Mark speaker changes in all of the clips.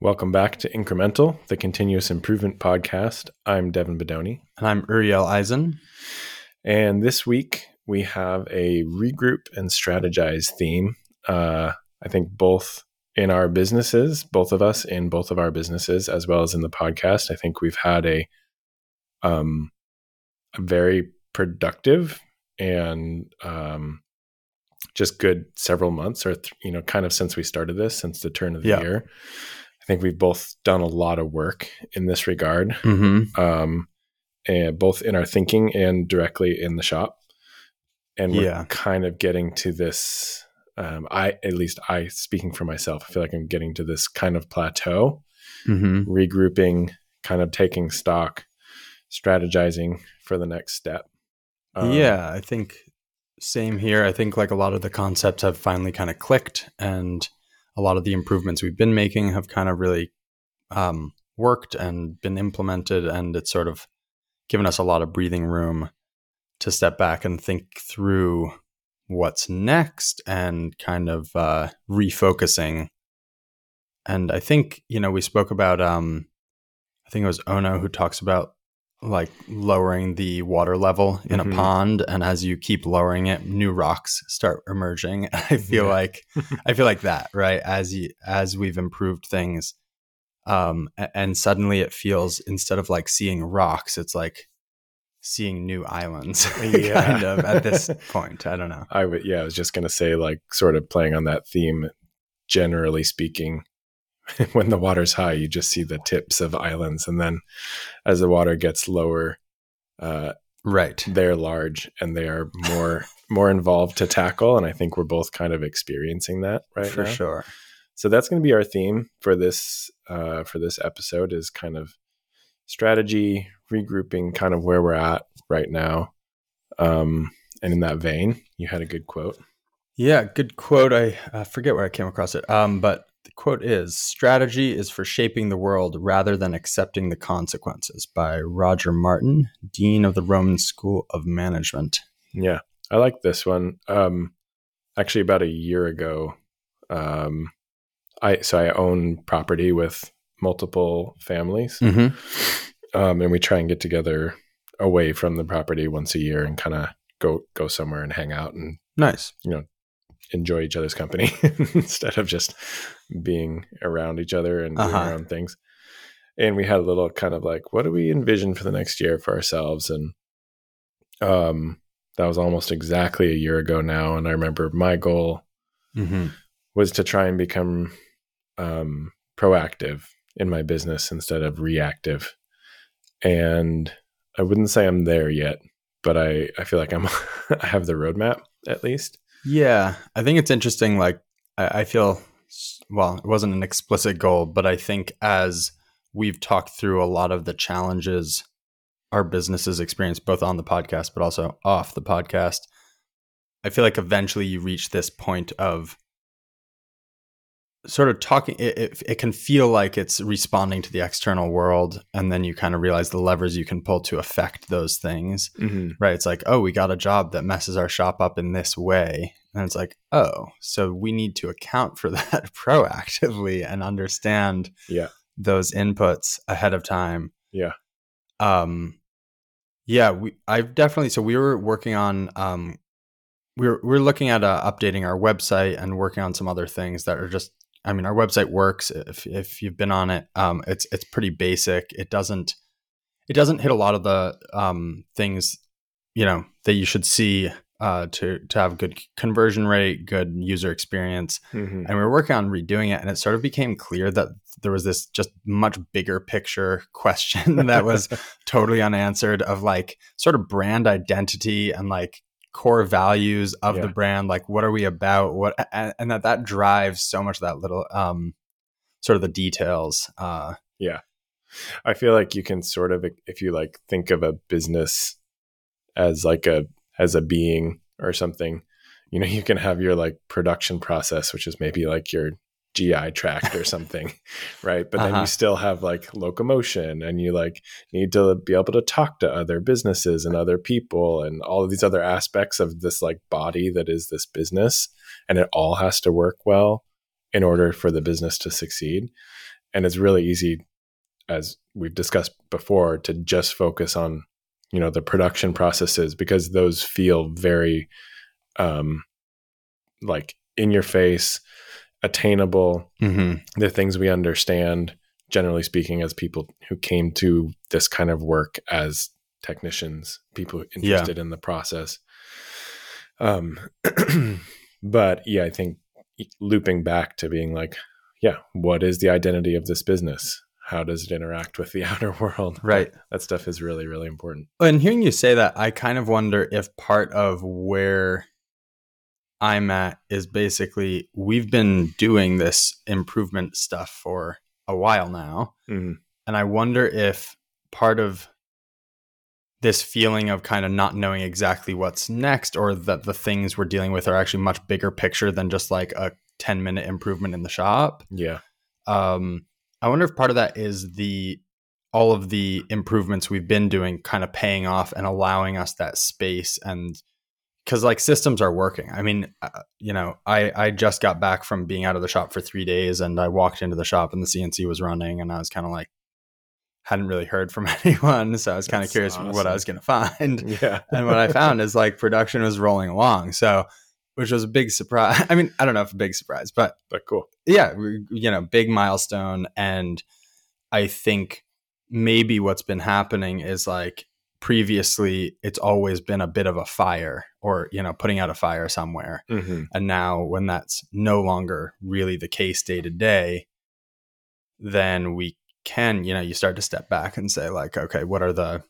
Speaker 1: Welcome back to Incremental, the continuous improvement podcast. I'm Devin Bedoni.
Speaker 2: And I'm Uriel Eisen.
Speaker 1: And this week we have a regroup and strategize theme. Uh, I think both in our businesses, both of us in both of our businesses, as well as in the podcast, I think we've had a, um, a very productive and um, just good several months, or th- you know, kind of since we started this, since the turn of the
Speaker 2: Yeah.
Speaker 1: year. I think we've both done a lot of work in this regard,
Speaker 2: Mm-hmm.
Speaker 1: um, and both in our thinking and directly in the shop. And we're
Speaker 2: Yeah.
Speaker 1: kind of getting to this. Um, I, at least, I speaking for myself, I feel like I'm getting to this kind of plateau,
Speaker 2: Mm-hmm.
Speaker 1: regrouping, kind of taking stock, strategizing for the next step. Um,
Speaker 2: yeah, I think same here. I think like a lot of the concepts have finally kind of clicked, and a lot of the improvements we've been making have kind of really um, worked and been implemented, and it's sort of given us a lot of breathing room to step back and think through what's next and kind of uh, refocusing. And I think you know we spoke about um, I think it was Ohno who talks about like lowering the water level in
Speaker 1: Mhm.
Speaker 2: a pond and as you keep lowering it new rocks start emerging i feel
Speaker 1: Yeah.
Speaker 2: like i feel like that right as you as we've improved things um and suddenly it feels instead of like seeing rocks it's like seeing new islands
Speaker 1: Yeah.
Speaker 2: kind of at this point i don't know
Speaker 1: I would, yeah, I was just going to say, like, sort of playing on that theme, generally speaking, when the water's high, you just see the tips of islands. And then as the water gets lower, uh,
Speaker 2: right
Speaker 1: they're large and they are more, more involved to tackle. And I think we're both kind of experiencing that right
Speaker 2: for
Speaker 1: now.
Speaker 2: sure
Speaker 1: So that's going to be our theme for this, uh, for this episode is kind of strategy, regrouping kind of where we're at right now. Um, and in that vein, you had a good quote.
Speaker 2: Yeah, good quote. I uh, forget where I came across it. Um, but the quote is Strategy is for shaping the world rather than accepting the consequences by Roger Martin, Dean of the Rotman School of Management.
Speaker 1: Yeah, I like this one. Um, actually, about a year ago, um, I so I own property with multiple families,
Speaker 2: Mm-hmm.
Speaker 1: um, and we try and get together away from the property once a year and kind of go go somewhere and hang out and
Speaker 2: Nice.
Speaker 1: Enjoy each other's company instead of just being around each other and doing
Speaker 2: Uh-huh.
Speaker 1: our own things. And we had a little kind of like, what do we envision for the next year for ourselves? And um, that was almost exactly a year ago now. And I remember my goal
Speaker 2: Mm-hmm.
Speaker 1: was to try and become um, proactive in my business instead of reactive. And I wouldn't say I'm there yet, but I, I feel like I'm I have the roadmap at least.
Speaker 2: Yeah, I think it's interesting. Like, I, I feel, well, it wasn't an explicit goal, but I think as we've talked through a lot of the challenges our businesses experience, both on the podcast, but also off the podcast, I feel like eventually you reach this point of sort of talking. It, it, it can feel like it's responding to the external world. And then you kind of realize the levers you can pull to affect those things
Speaker 1: Mm-hmm.
Speaker 2: right? It's like, oh, we got a job that messes our shop up in this way. And it's like, oh, so we need to account for that proactively and understand
Speaker 1: Yeah.
Speaker 2: those inputs ahead of time.
Speaker 1: Yeah.
Speaker 2: Um yeah, we I've definitely so we were working on um we we're we're looking at uh, updating our website and working on some other things that are just I mean our website works if if you've been on it. Um it's it's pretty basic. It doesn't it doesn't hit a lot of the um things you know that you should see uh to to have good conversion rate good user experience.
Speaker 1: Mm-hmm.
Speaker 2: and we were working on redoing it and it sort of became clear that there was this just much bigger picture question that was totally unanswered of like sort of brand identity and like core values of
Speaker 1: Yeah.
Speaker 2: the brand like what are we about what and, and that that drives so much of that little um sort of the details uh yeah.
Speaker 1: I feel like you can sort of if you like think of a business as like a as a being or something, you know, you can have your like production process, which is maybe like your GI tract or something, right? But then
Speaker 2: Uh-huh.
Speaker 1: you still have like locomotion and you like need to be able to talk to other businesses and other people and all of these other aspects of this like body that is this business. And it all has to work well in order for the business to succeed. and it's really easy as we've discussed before to just focus on you know the production processes because those feel very um like in your face attainable
Speaker 2: Mm-hmm.
Speaker 1: they're things we understand generally speaking as people who came to this kind of work as technicians people interested in the process. Um but yeah i think looping back to being like yeah what is the identity of this business? How does it interact with the outer world?
Speaker 2: Right.
Speaker 1: that stuff is really really important.
Speaker 2: And hearing you say that, I kind of wonder if part of where I'm at is basically we've been doing this improvement stuff for a while now.
Speaker 1: Mhm.
Speaker 2: And I wonder if part of this feeling of kind of not knowing exactly what's next or that the things we're dealing with are actually much bigger picture than just like a 10 minute improvement in the shop.
Speaker 1: yeah
Speaker 2: Um, I wonder if part of that is the all of the improvements we've been doing kind of paying off and allowing us that space and because like systems are working. I mean, uh, you know, I I just got back from being out of the shop for three days, and I walked into the shop and the CNC was running, and I was kind of like, hadn't really heard from anyone, so I was kind of curious what I was going to find.
Speaker 1: yeah
Speaker 2: and what I found is like production was rolling along, so which was a big surprise. I mean, I don't know if a big surprise, but
Speaker 1: but cool
Speaker 2: yeah, you know, big milestone. And I think maybe what's been happening is like previously it's always been a bit of a fire or, you know, putting out a fire somewhere.
Speaker 1: hmm
Speaker 2: And now when that's no longer really the case day to day, then we can, you know, you start to step back and say like, okay, what are the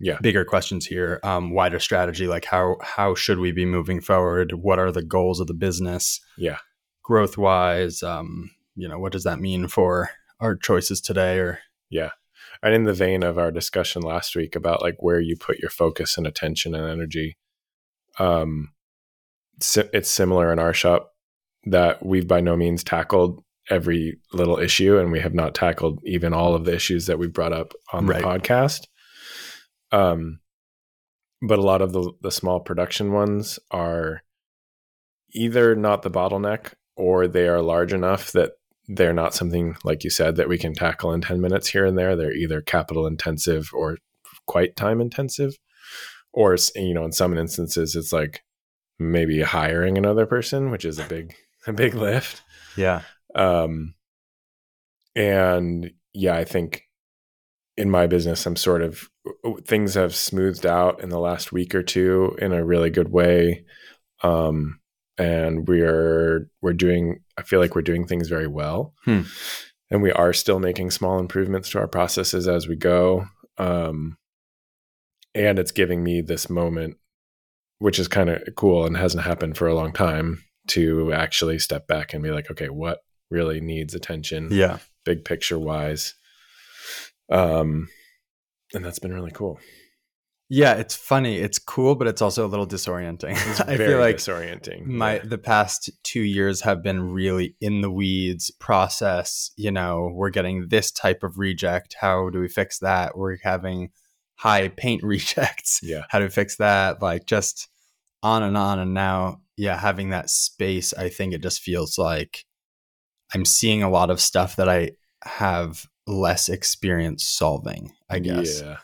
Speaker 1: Yeah.
Speaker 2: bigger questions here? Um, wider strategy, like how how should we be moving forward? What are the goals of the business?
Speaker 1: yeah
Speaker 2: growth wise um you know what does that mean for our choices today or
Speaker 1: Yeah. And in the vein of our discussion last week about like where you put your focus and attention and energy, um, it's similar in our shop that we've by no means tackled every little issue and we have not tackled even all of the issues that we brought up on
Speaker 2: Right.
Speaker 1: the podcast. Um, but a lot of the, the small production ones are either not the bottleneck or they are large enough that they're not something like you said that we can tackle in 10 minutes here and there. They're either capital intensive or quite time intensive. Or you know in some instances it's like maybe hiring another person which is a big a big lift.
Speaker 2: Yeah.
Speaker 1: Um and yeah i think in my business i'm sort of things have smoothed out in the last week or two in a really good way. Um and we're we're doing i feel like we're doing things very well.
Speaker 2: Hmm.
Speaker 1: and we are still making small improvements to our processes as we go. Um and it's giving me this moment which is kind of cool and hasn't happened for a long time to actually step back and be like okay what really needs attention?
Speaker 2: Yeah.
Speaker 1: Big picture wise. Um and that's been really cool
Speaker 2: yeah it's funny it's cool but it's also a little disorienting. I feel like
Speaker 1: disorienting
Speaker 2: my
Speaker 1: Yeah.
Speaker 2: the past two years have been really in the weeds process you know we're getting this type of reject how do we fix that? We're having high paint rejects
Speaker 1: yeah.
Speaker 2: how to fix that? Like just on and on and now yeah having that space i think it just feels like i'm seeing a lot of stuff that i have less experience solving i guess.
Speaker 1: Yeah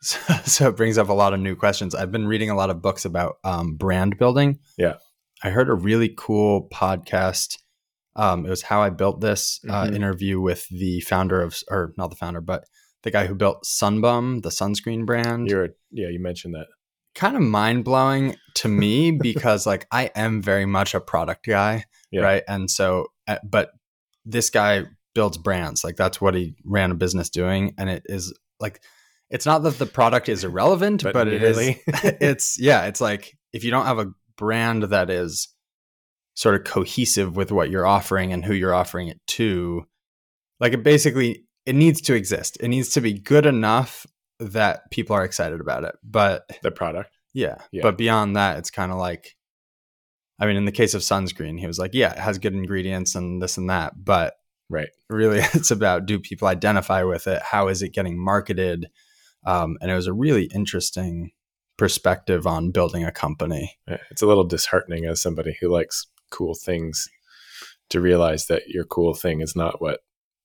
Speaker 2: so, so it brings up a lot of new questions i've been reading a lot of books about um, brand building
Speaker 1: Yeah.
Speaker 2: i heard a really cool podcast um, it was how i built this uh,
Speaker 1: Mhm.
Speaker 2: interview with the founder of or not the founder but the guy who built sunbum the sunscreen brand
Speaker 1: you're yeah you mentioned that
Speaker 2: kind of mind blowing to me because like I am very much a product guy,
Speaker 1: Yeah.
Speaker 2: right? And so, uh, but this guy builds brands. Like that's what he ran a business doing, and it is like it's not that the product is irrelevant,
Speaker 1: But
Speaker 2: but, it is.
Speaker 1: nearly.
Speaker 2: it's yeah. It's like if you don't have a brand that is sort of cohesive with what you're offering and who you're offering it to, like it basically it needs to exist. It needs to be good enough that people are excited about it, but
Speaker 1: the product
Speaker 2: yeah.
Speaker 1: Yeah.
Speaker 2: But beyond that, it's kind of like, I mean, in the case of sunscreen, he was like, yeah, it has good ingredients and this and that. But
Speaker 1: right
Speaker 2: really, it's about do people identify with it? How is it getting marketed? Um, and it was a really interesting perspective on building a company.
Speaker 1: It's a little disheartening as somebody who likes cool things to realize that your cool thing is not what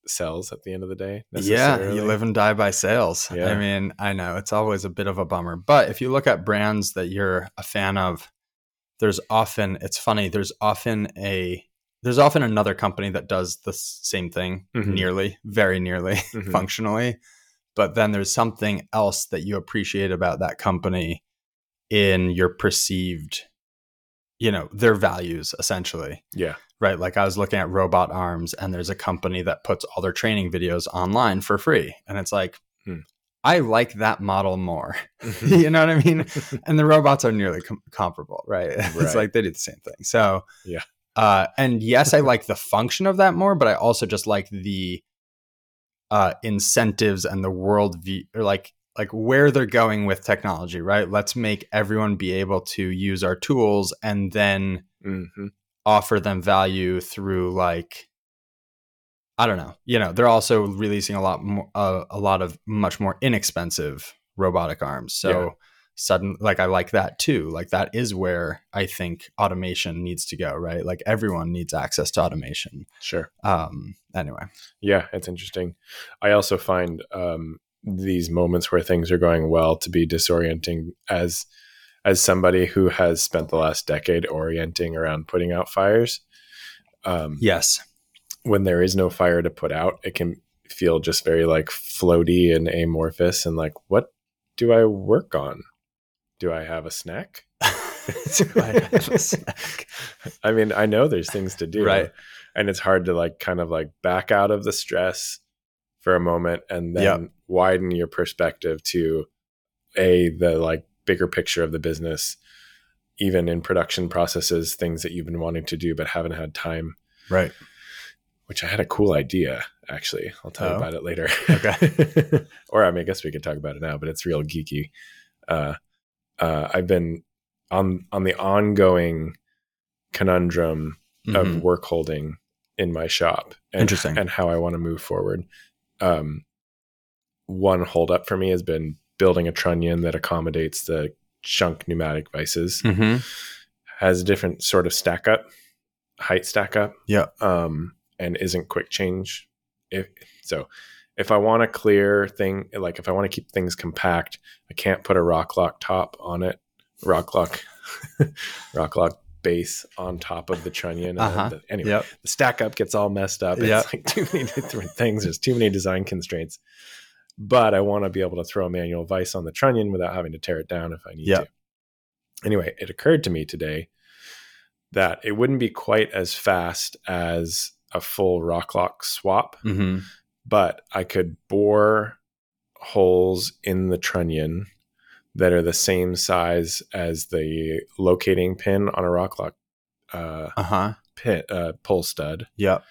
Speaker 1: sells at the end of the day.
Speaker 2: Yeah, you live and die by sales.
Speaker 1: Yeah.
Speaker 2: I mean, I know it's always a bit of a bummer, but if you look at brands that you're a fan of, there's often it's funny. There's often a there's often another company that does the same thing,
Speaker 1: Mhm.
Speaker 2: nearly, very nearly,
Speaker 1: Mhm.
Speaker 2: functionally. But then there's something else that you appreciate about that company in your perceived, you know, their values essentially
Speaker 1: Yeah.
Speaker 2: right? Like I was looking at Robot Arms, and there's a company that puts all their training videos online for free, and it's like,
Speaker 1: Hmm.
Speaker 2: I like that model more. you know what I mean? And the robots are nearly com- comparable, right? It's like they do the same thing. So
Speaker 1: Yeah.
Speaker 2: Uh, and yes, I like the function of that more, but I also just like the uh, incentives and the world view, or like like where they're going with technology, right? Let's make everyone be able to use our tools, and then
Speaker 1: Mhm.
Speaker 2: offer them value through like I don't know. You know, they're also releasing a lot more uh, a lot of much more inexpensive robotic arms. So. Sudden like I like that too. Like that is where I think automation needs to go, right? Like everyone needs access to automation.
Speaker 1: Sure.
Speaker 2: Um anyway.
Speaker 1: Yeah, it's interesting. I also find um, these moments where things are going well to be disorienting as as somebody who has spent the last decade orienting around putting out fires. Um,
Speaker 2: Yes.
Speaker 1: When there is no fire to put out, it can feel just very like floaty and amorphous and like, what do I work on? Do I have a snack?
Speaker 2: Do I have a snack?
Speaker 1: I mean, I know there's things to do.
Speaker 2: Right.
Speaker 1: And it's hard to like kind of like back out of the stress for a moment and then
Speaker 2: Yep.
Speaker 1: widen your perspective to a the like bigger picture of the business, even in production processes, things that you've been wanting to do but haven't had time.
Speaker 2: Right.
Speaker 1: Which I had a cool idea, actually. I'll tell you
Speaker 2: Oh.
Speaker 1: about it later.
Speaker 2: Okay.
Speaker 1: or I mean, I guess we could talk about it now, but it's real geeky. Uh, uh, I've been on on the ongoing conundrum
Speaker 2: Mhm.
Speaker 1: of work holding in my shop and,
Speaker 2: Interesting.
Speaker 1: and how I want to move forward. Um, one holdup for me has been building a trunnion that accommodates the Schunk pneumatic vices.
Speaker 2: Mhm.
Speaker 1: Has a different sort of stack up, height stack up.
Speaker 2: Yeah.
Speaker 1: Um, and isn't quick change. If so, if I want a clear thing, like if I want to keep things compact, I can't put a rock lock top on it. Rock lock, rock lock base on top of the trunnion. And
Speaker 2: Uh-huh.
Speaker 1: the- anyway,
Speaker 2: Yep.
Speaker 1: the stack up gets all messed up. It's
Speaker 2: Yep.
Speaker 1: like too many different things. There's too many design constraints. But I want to be able to throw a manual vice on the trunnion without having to tear it down if I need
Speaker 2: Yep.
Speaker 1: to. Anyway, it occurred to me today that it wouldn't be quite as fast as a full rock lock swap,
Speaker 2: Mhm.
Speaker 1: But I could bore holes in the trunnion that are the same size as the locating pin on a rock lock uh,
Speaker 2: Uh-huh.
Speaker 1: pin, uh, pull stud.
Speaker 2: Yep.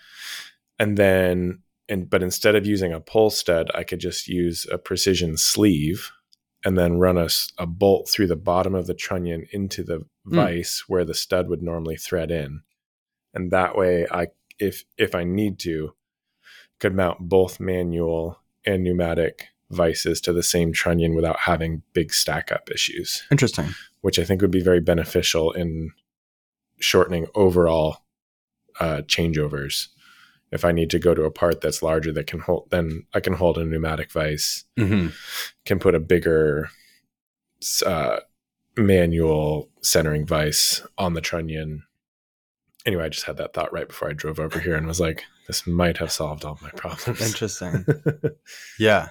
Speaker 1: And then, and but instead of using a pull stud, I could just use a precision sleeve and then run a bolt through the bottom of the trunnion into the
Speaker 2: Hmm.
Speaker 1: vise where the stud would normally thread in. And that way, I if if I need to, could mount both manual and pneumatic vices to the same trunnion without having big stack up issues,
Speaker 2: Interesting.
Speaker 1: which I think would be very beneficial in shortening overall uh, changeovers. If I need to go to a part that's larger that can hold, then I can hold a pneumatic vice,
Speaker 2: Mhm.
Speaker 1: can put a bigger uh, manual centering vice on the trunnion. Anyway, I just had that thought right before I drove over here and was like, this might have solved all my problems.
Speaker 2: Interesting. Yeah.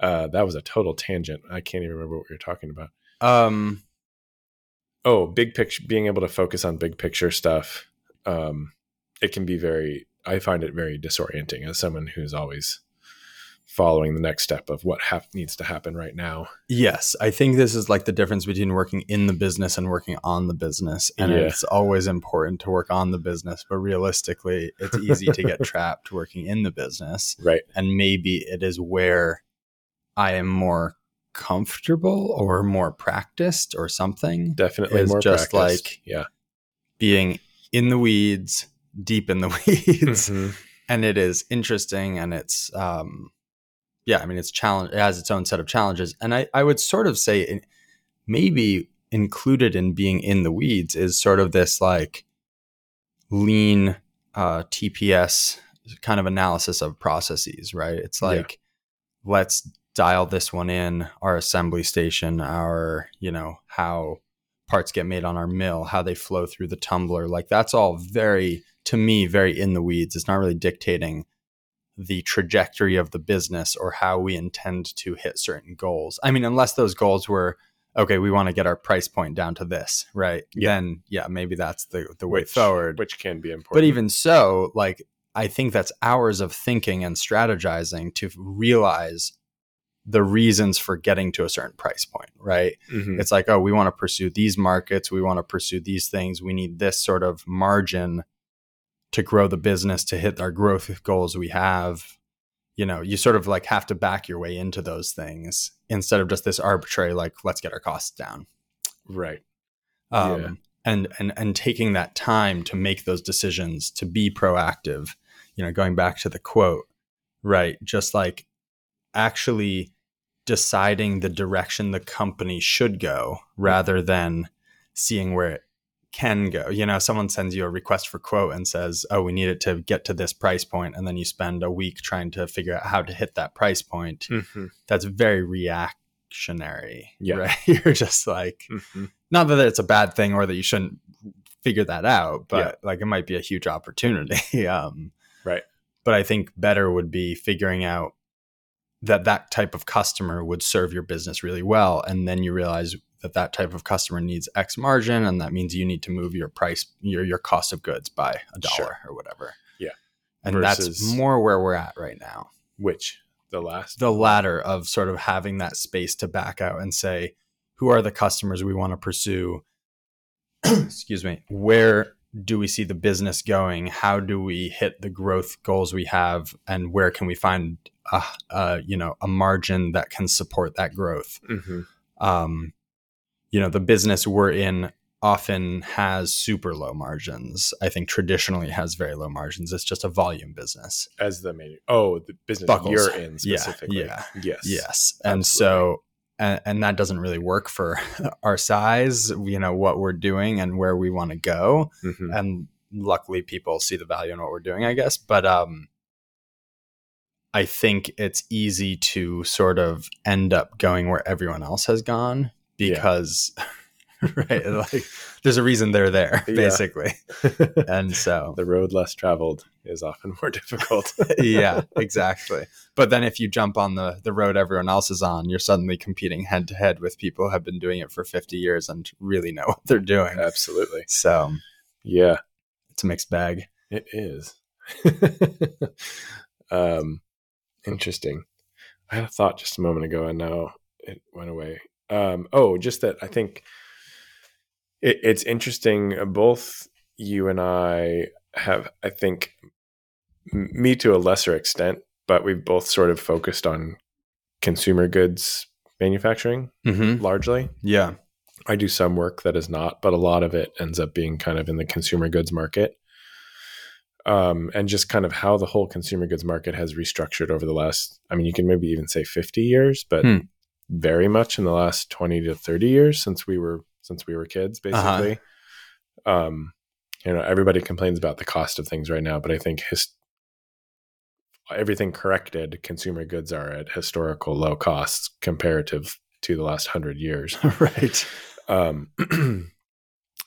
Speaker 1: uh, that was a total tangent. I can't even remember what we were talking about.
Speaker 2: Um
Speaker 1: oh big picture being able to focus on big picture stuff um it can be very i find it very disorienting as someone who's always following the next step of what hap- needs to happen right now
Speaker 2: Yes, I think this is like the difference between working in the business and working on the business. And
Speaker 1: Yeah.
Speaker 2: it's always important to work on the business, but realistically, it's easy to get trapped working in the business.
Speaker 1: right
Speaker 2: And maybe it is where I am more comfortable or more practiced or something.
Speaker 1: definitely more
Speaker 2: just
Speaker 1: practiced.
Speaker 2: like-
Speaker 1: yeah
Speaker 2: Being in the weeds, deep in the weeds.
Speaker 1: Mhm.
Speaker 2: and it is interesting and it's um yeah i mean it's challenge it has its own set of challenges and i i would sort of say maybe included in being in the weeds is sort of this like lean uh tps kind of analysis of processes, right? It's
Speaker 1: Yeah.
Speaker 2: like let's dial this one in, our assembly station, our, you know, how parts get made on our mill, how they flow through the tumbler. Like that's all very to me very in the weeds. It's not really dictating the trajectory of the business or how we intend to hit certain goals. I mean, unless those goals were okay, we want to get our price point down to this, right?
Speaker 1: Yeah.
Speaker 2: Then yeah, maybe that's the the way
Speaker 1: which,
Speaker 2: forward.
Speaker 1: which can be important.
Speaker 2: But even so, like I think that's hours of thinking and strategizing to realize the reasons for getting to a certain price point, right?
Speaker 1: Mhm.
Speaker 2: It's like, oh, we want to pursue these markets, we want to pursue these things, we need this sort of margin to grow the business to hit our growth goals we have. You know, you sort of like have to back your way into those things instead of just this arbitrary like let's get our costs down
Speaker 1: right.
Speaker 2: um,
Speaker 1: Yeah.
Speaker 2: and and and taking that time to make those decisions to be proactive you know going back to the quote right just like actually deciding the direction the company should go rather than seeing where it can go you know someone sends you a request for quote and says oh we need it to get to this price point," and then you spend a week trying to figure out how to hit that price point
Speaker 1: Mhm.
Speaker 2: that's very reactionary
Speaker 1: Yeah.
Speaker 2: right you're just like
Speaker 1: Mhm.
Speaker 2: not that it's a bad thing or that you shouldn't figure that out but like it might be a huge opportunity um
Speaker 1: Right.
Speaker 2: but i think better would be figuring out that that type of customer would serve your business really well and then you realize that that type of customer needs x margin and that means you need to move your price your your cost of goods by a dollar
Speaker 1: Sure.
Speaker 2: or whatever
Speaker 1: Yeah.
Speaker 2: and
Speaker 1: Versus-
Speaker 2: that's more where we're at right now
Speaker 1: Which the last
Speaker 2: the latter of sort of having that space to back out and say, who are the customers we want to pursue? Excuse me. Where do we see the business going? How do we hit the growth goals we have? And where can we find a, a you know a margin that can support that growth?
Speaker 1: Mhm.
Speaker 2: Um, you know, the business we're in often has super low margins. I think traditionally has very low margins. It's just a volume business.
Speaker 1: as the main. Oh, the business
Speaker 2: Buckles.
Speaker 1: you're in
Speaker 2: Yeah,
Speaker 1: specifically.
Speaker 2: yeah.
Speaker 1: Yes.
Speaker 2: Yes. And so, and, and that doesn't really work for our size, you know, what we're doing and where we want to go.
Speaker 1: Mhm.
Speaker 2: And luckily people see the value in what we're doing, I guess. But, um, I think it's easy to sort of end up going where everyone else has gone
Speaker 1: Yeah.
Speaker 2: right, like there's a reason they're there,
Speaker 1: Yeah.
Speaker 2: basically. And so,
Speaker 1: the road less traveled is often more difficult.
Speaker 2: yeah, exactly. But then if you jump on the the road everyone else is on, you're suddenly competing head to head with people who have been doing it for 50 years and really know what they're doing.
Speaker 1: Absolutely.
Speaker 2: So
Speaker 1: Yeah,
Speaker 2: it's a mixed bag.
Speaker 1: it is. um, interesting. I had a thought just a moment ago, and now it went away. Um, oh, just that I think it, it's interesting. Both you and I have, I think, m- me to a lesser extent, but we've both sort of focused on consumer goods manufacturing
Speaker 2: Mm-hmm.
Speaker 1: largely.
Speaker 2: Yeah.
Speaker 1: I do some work that is not, but a lot of it ends up being kind of in the consumer goods market. Um, and just kind of how the whole consumer goods market has restructured over the last, I mean, you can maybe even say 50 years, but
Speaker 2: Hmm.
Speaker 1: very much in the last 20 to 30 years since we were, since we were kids,
Speaker 2: Uh-huh.
Speaker 1: basically. Um, you know, everybody complains about the cost of things right now, but I think his, everything corrected, consumer goods are at historical low costs comparative to the last hundred years
Speaker 2: right.
Speaker 1: um,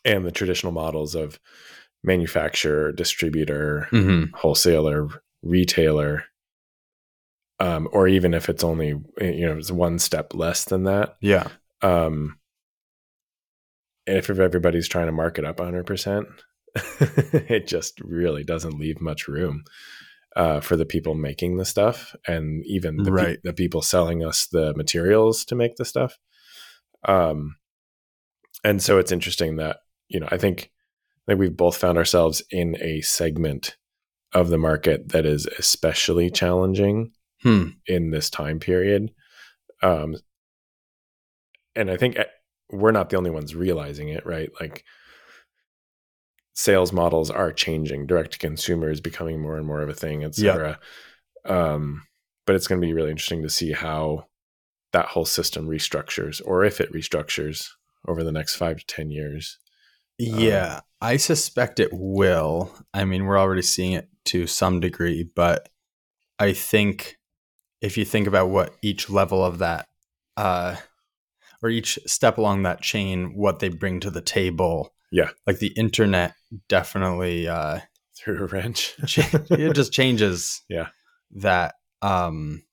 Speaker 1: and the traditional models of manufacturer, distributor,
Speaker 2: Mm-hmm.
Speaker 1: wholesaler, retailer, um, or even if it's only you know it's one step less than that.
Speaker 2: Yeah.
Speaker 1: Um, if everybody's trying to mark it up 100 percent, it just really doesn't leave much room uh, for the people making the stuff, and even the, pe-
Speaker 2: Right.
Speaker 1: the people selling us the materials to make the stuff. Um, and so it's interesting that you know I think I think we've both found ourselves in a segment of the market that is especially challenging
Speaker 2: Hmm.
Speaker 1: in this time period. Um, and I think we're not the only ones realizing it, right? Like sales models are changing. Direct to consumer is becoming more and more of a thing, et cetera. Um, but it's going to be really interesting to see how that whole system restructures or if it restructures over the next five to 10 years.
Speaker 2: Yeah. I suspect it will. I mean, we're already seeing it to some degree, but I think if you think about what each level of that uh, or each step along that chain, what they bring to the table.
Speaker 1: Yeah.
Speaker 2: Like the internet definitely uh,
Speaker 1: threw a wrench.
Speaker 2: it just changes.
Speaker 1: Yeah.
Speaker 2: That. Um,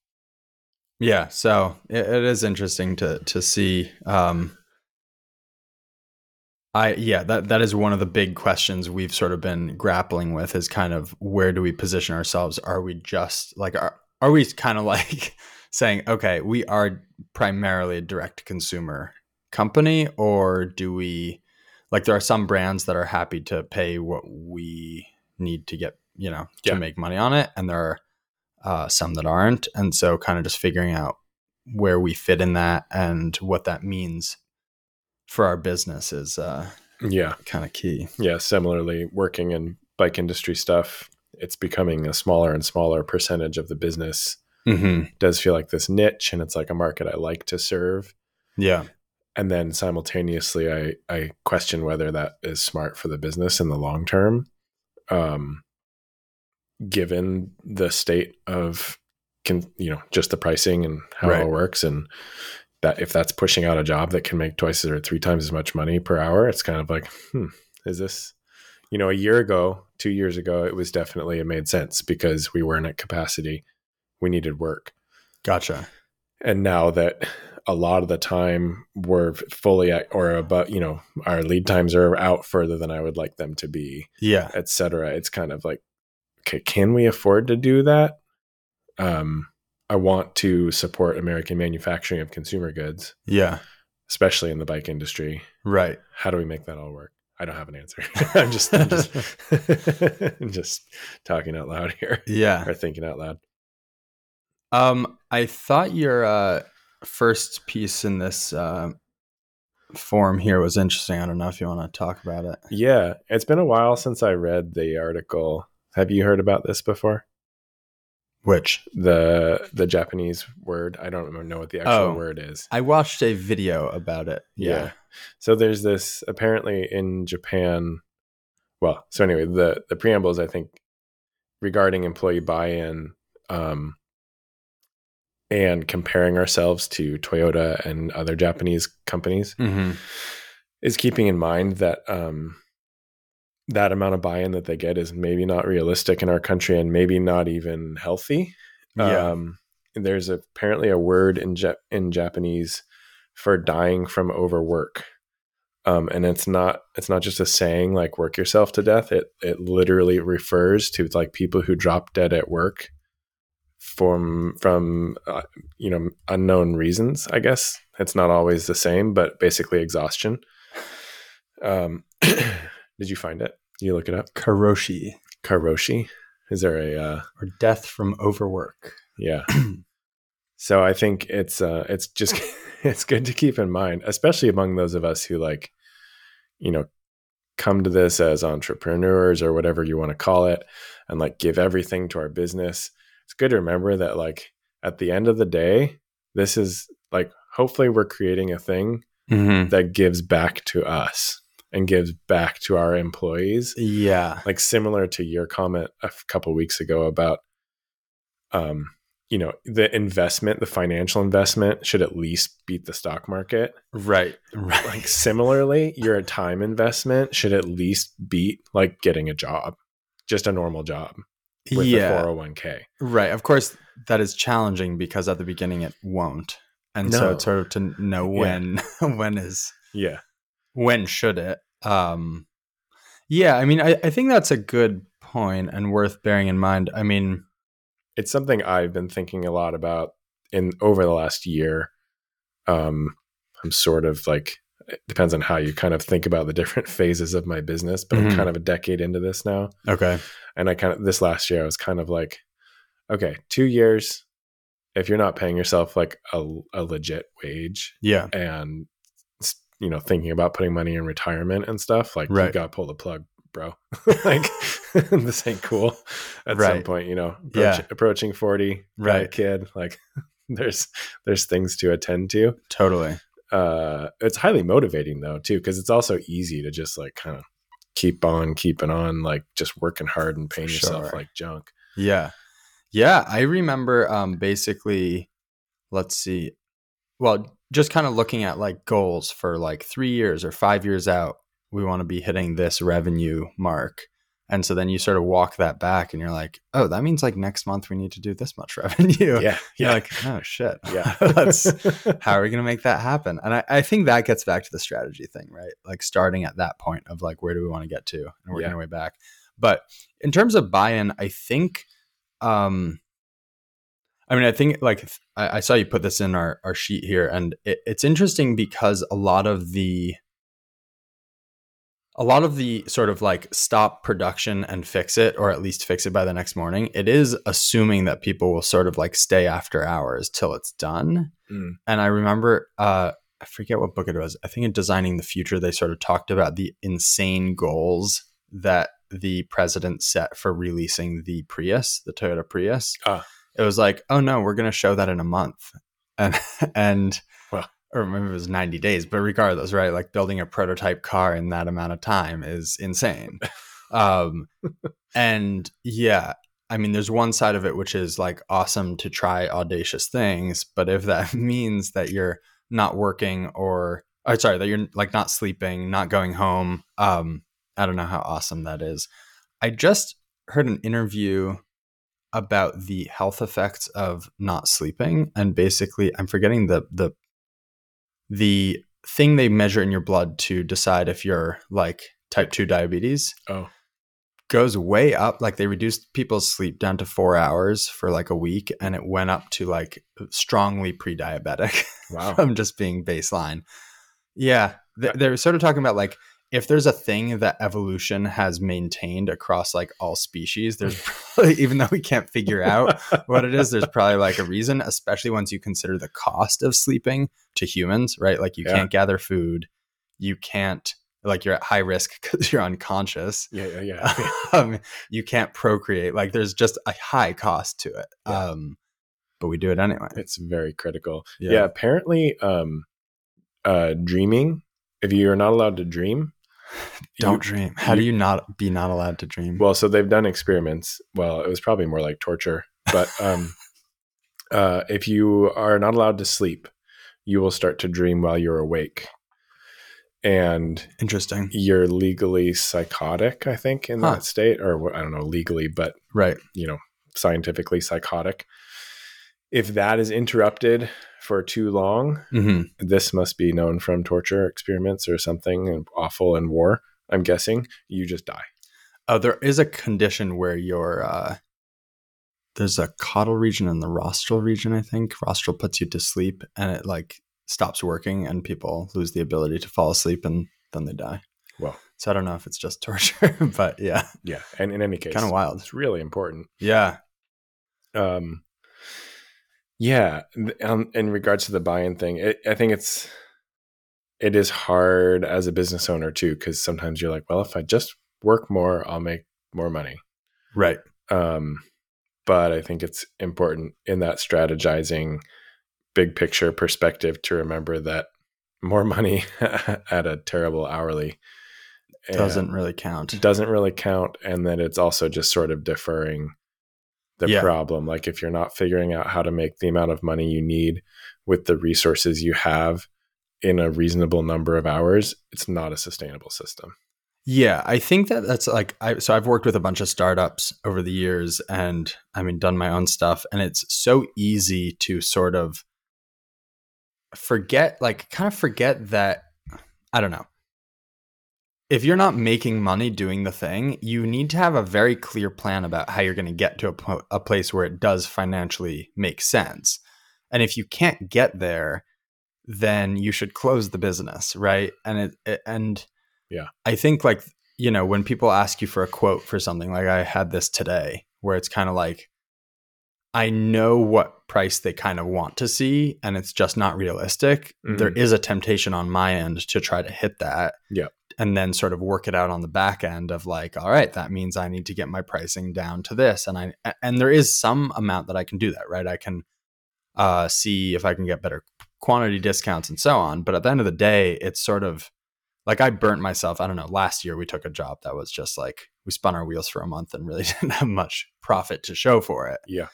Speaker 2: yeah. So it, it is interesting to to see. Um, I yeah that that is one of the big questions we've sort of been grappling with is kind of where do we position ourselves? Are we just like are are we kind of like saying okay we are primarily a direct consumer company or do we like there are some brands that are happy to pay what we need to get you know to
Speaker 1: Yeah.
Speaker 2: make money on it and there are uh, some that aren't and so kind of just figuring out where we fit in that and what that means for our business is uh,
Speaker 1: Yeah.
Speaker 2: kind of key
Speaker 1: Yeah. Similarly, working in bike industry stuff, it's becoming a smaller and smaller percentage of the business.
Speaker 2: Mm-hmm.
Speaker 1: does feel like this niche and it's like a market I like to serve.
Speaker 2: yeah
Speaker 1: And then simultaneously, I, I question whether that is smart for the business in the long term. Um, given the state of, can, you know, just the pricing and how
Speaker 2: Right.
Speaker 1: it works. And that if that's pushing out a job that can make twice or three times as much money per hour, it's kind of like, hmm, is this, you know, a year ago, two years ago, it was definitely, it made sense because we weren't at capacity. We needed work.
Speaker 2: Gotcha.
Speaker 1: And now that a lot of the time we're fully at or about you know our lead times are out further than i would like them to be
Speaker 2: yeah.
Speaker 1: et cetera it's kind of like okay can we afford to do that? Um i want to support american manufacturing of consumer goods.
Speaker 2: Yeah.
Speaker 1: Especially in the bike industry.
Speaker 2: Right.
Speaker 1: How do we make that all work? I don't have an answer. I'm just I'm just, I'm just talking out loud here.
Speaker 2: Yeah.
Speaker 1: Or thinking out loud
Speaker 2: Um, I thought your uh, first piece in this uh, form here was interesting. I don't know if you want to talk about it.
Speaker 1: Yeah, it's been a while since I read the article. Have you heard about this before?
Speaker 2: Which
Speaker 1: The the Japanese word. I don't know what the actual
Speaker 2: Oh.
Speaker 1: word is.
Speaker 2: I watched a video about it. Yeah.
Speaker 1: So there's this apparently in Japan. Well, so anyway, the the preambles I think regarding employee buy-in um, and comparing ourselves to Toyota and other Japanese companies
Speaker 2: hmm
Speaker 1: is keeping in mind that um, that amount of buy-in that they get is maybe not realistic in our country and maybe not even healthy.
Speaker 2: Yeah.
Speaker 1: Um, there's apparently a word in Jap- in Japanese for dying from overwork, um, and it's not it's not just a saying like "work yourself to death." It it literally refers to like people who drop dead at work from from uh, you know unknown reasons. I guess it's not always the same, but basically exhaustion. Um, did you find it? Did you look it up?
Speaker 2: Karoshi
Speaker 1: Karoshi. Is there a uh,
Speaker 2: or death from overwork.
Speaker 1: yeah? so I think it's uh, it's just it's good to keep in mind, especially among those of us who like, you know, come to this as entrepreneurs or whatever you want to call it, and like give everything to our business. It's good to remember that like at the end of the day, this is like hopefully we're creating a thing
Speaker 2: Mm-hmm.
Speaker 1: that gives back to us and gives back to our employees
Speaker 2: Yeah.
Speaker 1: like similar to your comment a couple weeks ago about um you know the investment the financial investment should at least beat the stock market
Speaker 2: Right. Right.
Speaker 1: like similarly your time investment should at least beat like getting a job just a normal job with
Speaker 2: yeah.
Speaker 1: the 401k
Speaker 2: Right. Of course, that is challenging because at the beginning it won't, and so it's sort of to know
Speaker 1: Yeah.
Speaker 2: when when is
Speaker 1: yeah
Speaker 2: when should it. Um, yeah. I mean, I, I think that's a good point and worth bearing in mind. I mean,
Speaker 1: it's something I've been thinking a lot about in over the last year. Um, I'm sort of like it depends on how you kind of think about the different phases of my business, but
Speaker 2: Mhm.
Speaker 1: I'm kind of a decade into this now,
Speaker 2: okay.
Speaker 1: and I kind of this last year I was kind of like, okay, two years. If you're not paying yourself like a, a legit wage
Speaker 2: Yeah.
Speaker 1: and you know thinking about putting money in retirement and stuff, like you got to pull the plug, bro. like this ain't cool. At some point, you know, approach,
Speaker 2: Yeah.
Speaker 1: approaching forty,
Speaker 2: Right.
Speaker 1: kid, like there's there's things to attend to.
Speaker 2: Totally.
Speaker 1: Uh, it's highly motivating though too, because it's also easy to just like kind of keep on keeping on, like just working hard and paying yourself like junk.
Speaker 2: Yeah. Yeah. I remember um, basically, let's see. Well, just kind of looking at like goals for like three years or five years out, we want to be hitting this revenue mark. And so then you sort of walk that back and you're like, oh, that means like next month we need to do this much revenue.
Speaker 1: Yeah.
Speaker 2: You're
Speaker 1: Yeah.
Speaker 2: like, oh, shit.
Speaker 1: yeah.
Speaker 2: That's how are we going to make that happen? And I, I think that gets back to the strategy thing, right? Like starting at that point of like, where do we want to get to and working
Speaker 1: Yeah.
Speaker 2: our way back. But in terms of buy in, I think, um, I mean, I think like I, I saw you put this in our, our sheet here, and it, it's interesting because a lot of the a lot of the sort of like stop production and fix it, or at least fix it by the next morning, it is assuming that people will sort of like stay after hours till it's done.
Speaker 1: Mm.
Speaker 2: And I remember, uh, I forget what book it was. I think in Designing the Future, they sort of talked about the insane goals that the president set for releasing the Prius, the Toyota Prius.
Speaker 1: Ah.
Speaker 2: It was like, oh no, we're going to show that in a month, and and. Or maybe it was ninety days, but regardless, right? Like building a prototype car in that amount of time is insane. um, and yeah, I mean, there's one side of it which is like awesome to try audacious things, but if that means that you're not working or, or sorry, that you're like not sleeping, not going home, um, I don't know how awesome that is. I just heard an interview about the health effects of not sleeping, and basically, I'm forgetting the the the thing they measure in your blood to decide if you're like type two diabetes
Speaker 1: Oh.
Speaker 2: goes way up. Like they reduced people's sleep down to four hours for like a week, and it went up to like strongly pre-diabetic
Speaker 1: Wow.
Speaker 2: from just being baseline. Yeah, th- they're sort of talking about like if there's a thing that evolution has maintained across like all species, there's probably, even though we can't figure out what it is, there's probably like a reason, especially once you consider the cost of sleeping to humans, right? Like you
Speaker 1: Yeah.
Speaker 2: can't gather food, you can't like you're at high risk because you're unconscious.
Speaker 1: yeah. Yeah. Yeah.
Speaker 2: um, you can't procreate. Like there's just a high cost to it.
Speaker 1: Yeah.
Speaker 2: Um, but we do it anyway.
Speaker 1: it's very critical.
Speaker 2: Yeah.
Speaker 1: Yeah. apparently, um, uh, dreaming. If you're not allowed to dream,
Speaker 2: Don't
Speaker 1: you-
Speaker 2: dream. How do you not be not allowed to dream?
Speaker 1: Well, so they've done experiments. Well, it was probably more like torture, but um, uh, if you are not allowed to sleep, you will start to dream while you're awake, and
Speaker 2: Interesting.
Speaker 1: you're legally psychotic. I think in
Speaker 2: Huh.
Speaker 1: that state, or I don't know legally, but
Speaker 2: Right.
Speaker 1: you know, scientifically psychotic. If that is interrupted for too long,
Speaker 2: hmm
Speaker 1: this must be known from torture experiments or something awful in war. I'm guessing you just die.
Speaker 2: Oh, there is a condition where your uh, there's a caudal region and the rostral region. I think rostral puts you to sleep, and it like stops working, and people lose the ability to fall asleep, and then they die.
Speaker 1: Well,
Speaker 2: So I don't know if it's just torture, but yeah,
Speaker 1: yeah. And in any case,
Speaker 2: kind of wild.
Speaker 1: it's really important.
Speaker 2: Yeah.
Speaker 1: um yeah um, in regards to the buy-in thing it, i think it's it is hard as a business owner too because sometimes you're like well if i just work more i'll make more money
Speaker 2: Right.
Speaker 1: um but i think it's important in that strategizing big picture perspective to remember that more money at a terrible hourly
Speaker 2: Doesn't really count.
Speaker 1: doesn't really count and then it's also just sort of deferring the
Speaker 2: Yeah.
Speaker 1: problem like if you're not figuring out how to make the amount of money you need with the resources you have in a reasonable number of hours it's not a sustainable system
Speaker 2: Yeah, I think that that's like I so I've worked with a bunch of startups over the years and I mean done my own stuff and it's so easy to sort of forget like kind of forget that I don't know. If you're not making money doing the thing, you need to have a very clear plan about how you're going to get to a, po- a place where it does financially make sense. And if you can't get there, then you should close the business, right? And it, it and yeah. I think like you know when people ask you for a quote for something like I had this today where it's kind of like I know what price they kind of want to see and it's just not realistic.
Speaker 1: Mhm.
Speaker 2: There is a temptation on my end to try to hit that.
Speaker 1: Yeah.
Speaker 2: And then sort of work it out on the back end of like, all right, that means I need to get my pricing down to this. And I and there is some amount that I can do that, right? I can uh see if I can get better quantity discounts and so on. But at the end of the day, it's sort of like I burnt myself. I don't know. Last year we took a job that was just like we spun our wheels for a month and really didn't have much profit to show for it.
Speaker 1: Yeah.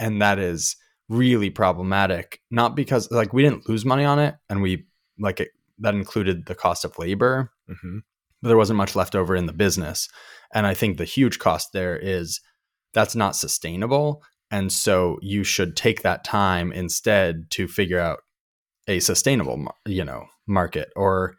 Speaker 2: And that is really problematic. Not because like we didn't lose money on it and we like it that included the cost of labor,
Speaker 1: hmm
Speaker 2: but there wasn't much left over in the business. And I think the huge cost there is that's not sustainable. And so you should take that time instead to figure out a sustainable, you know, market or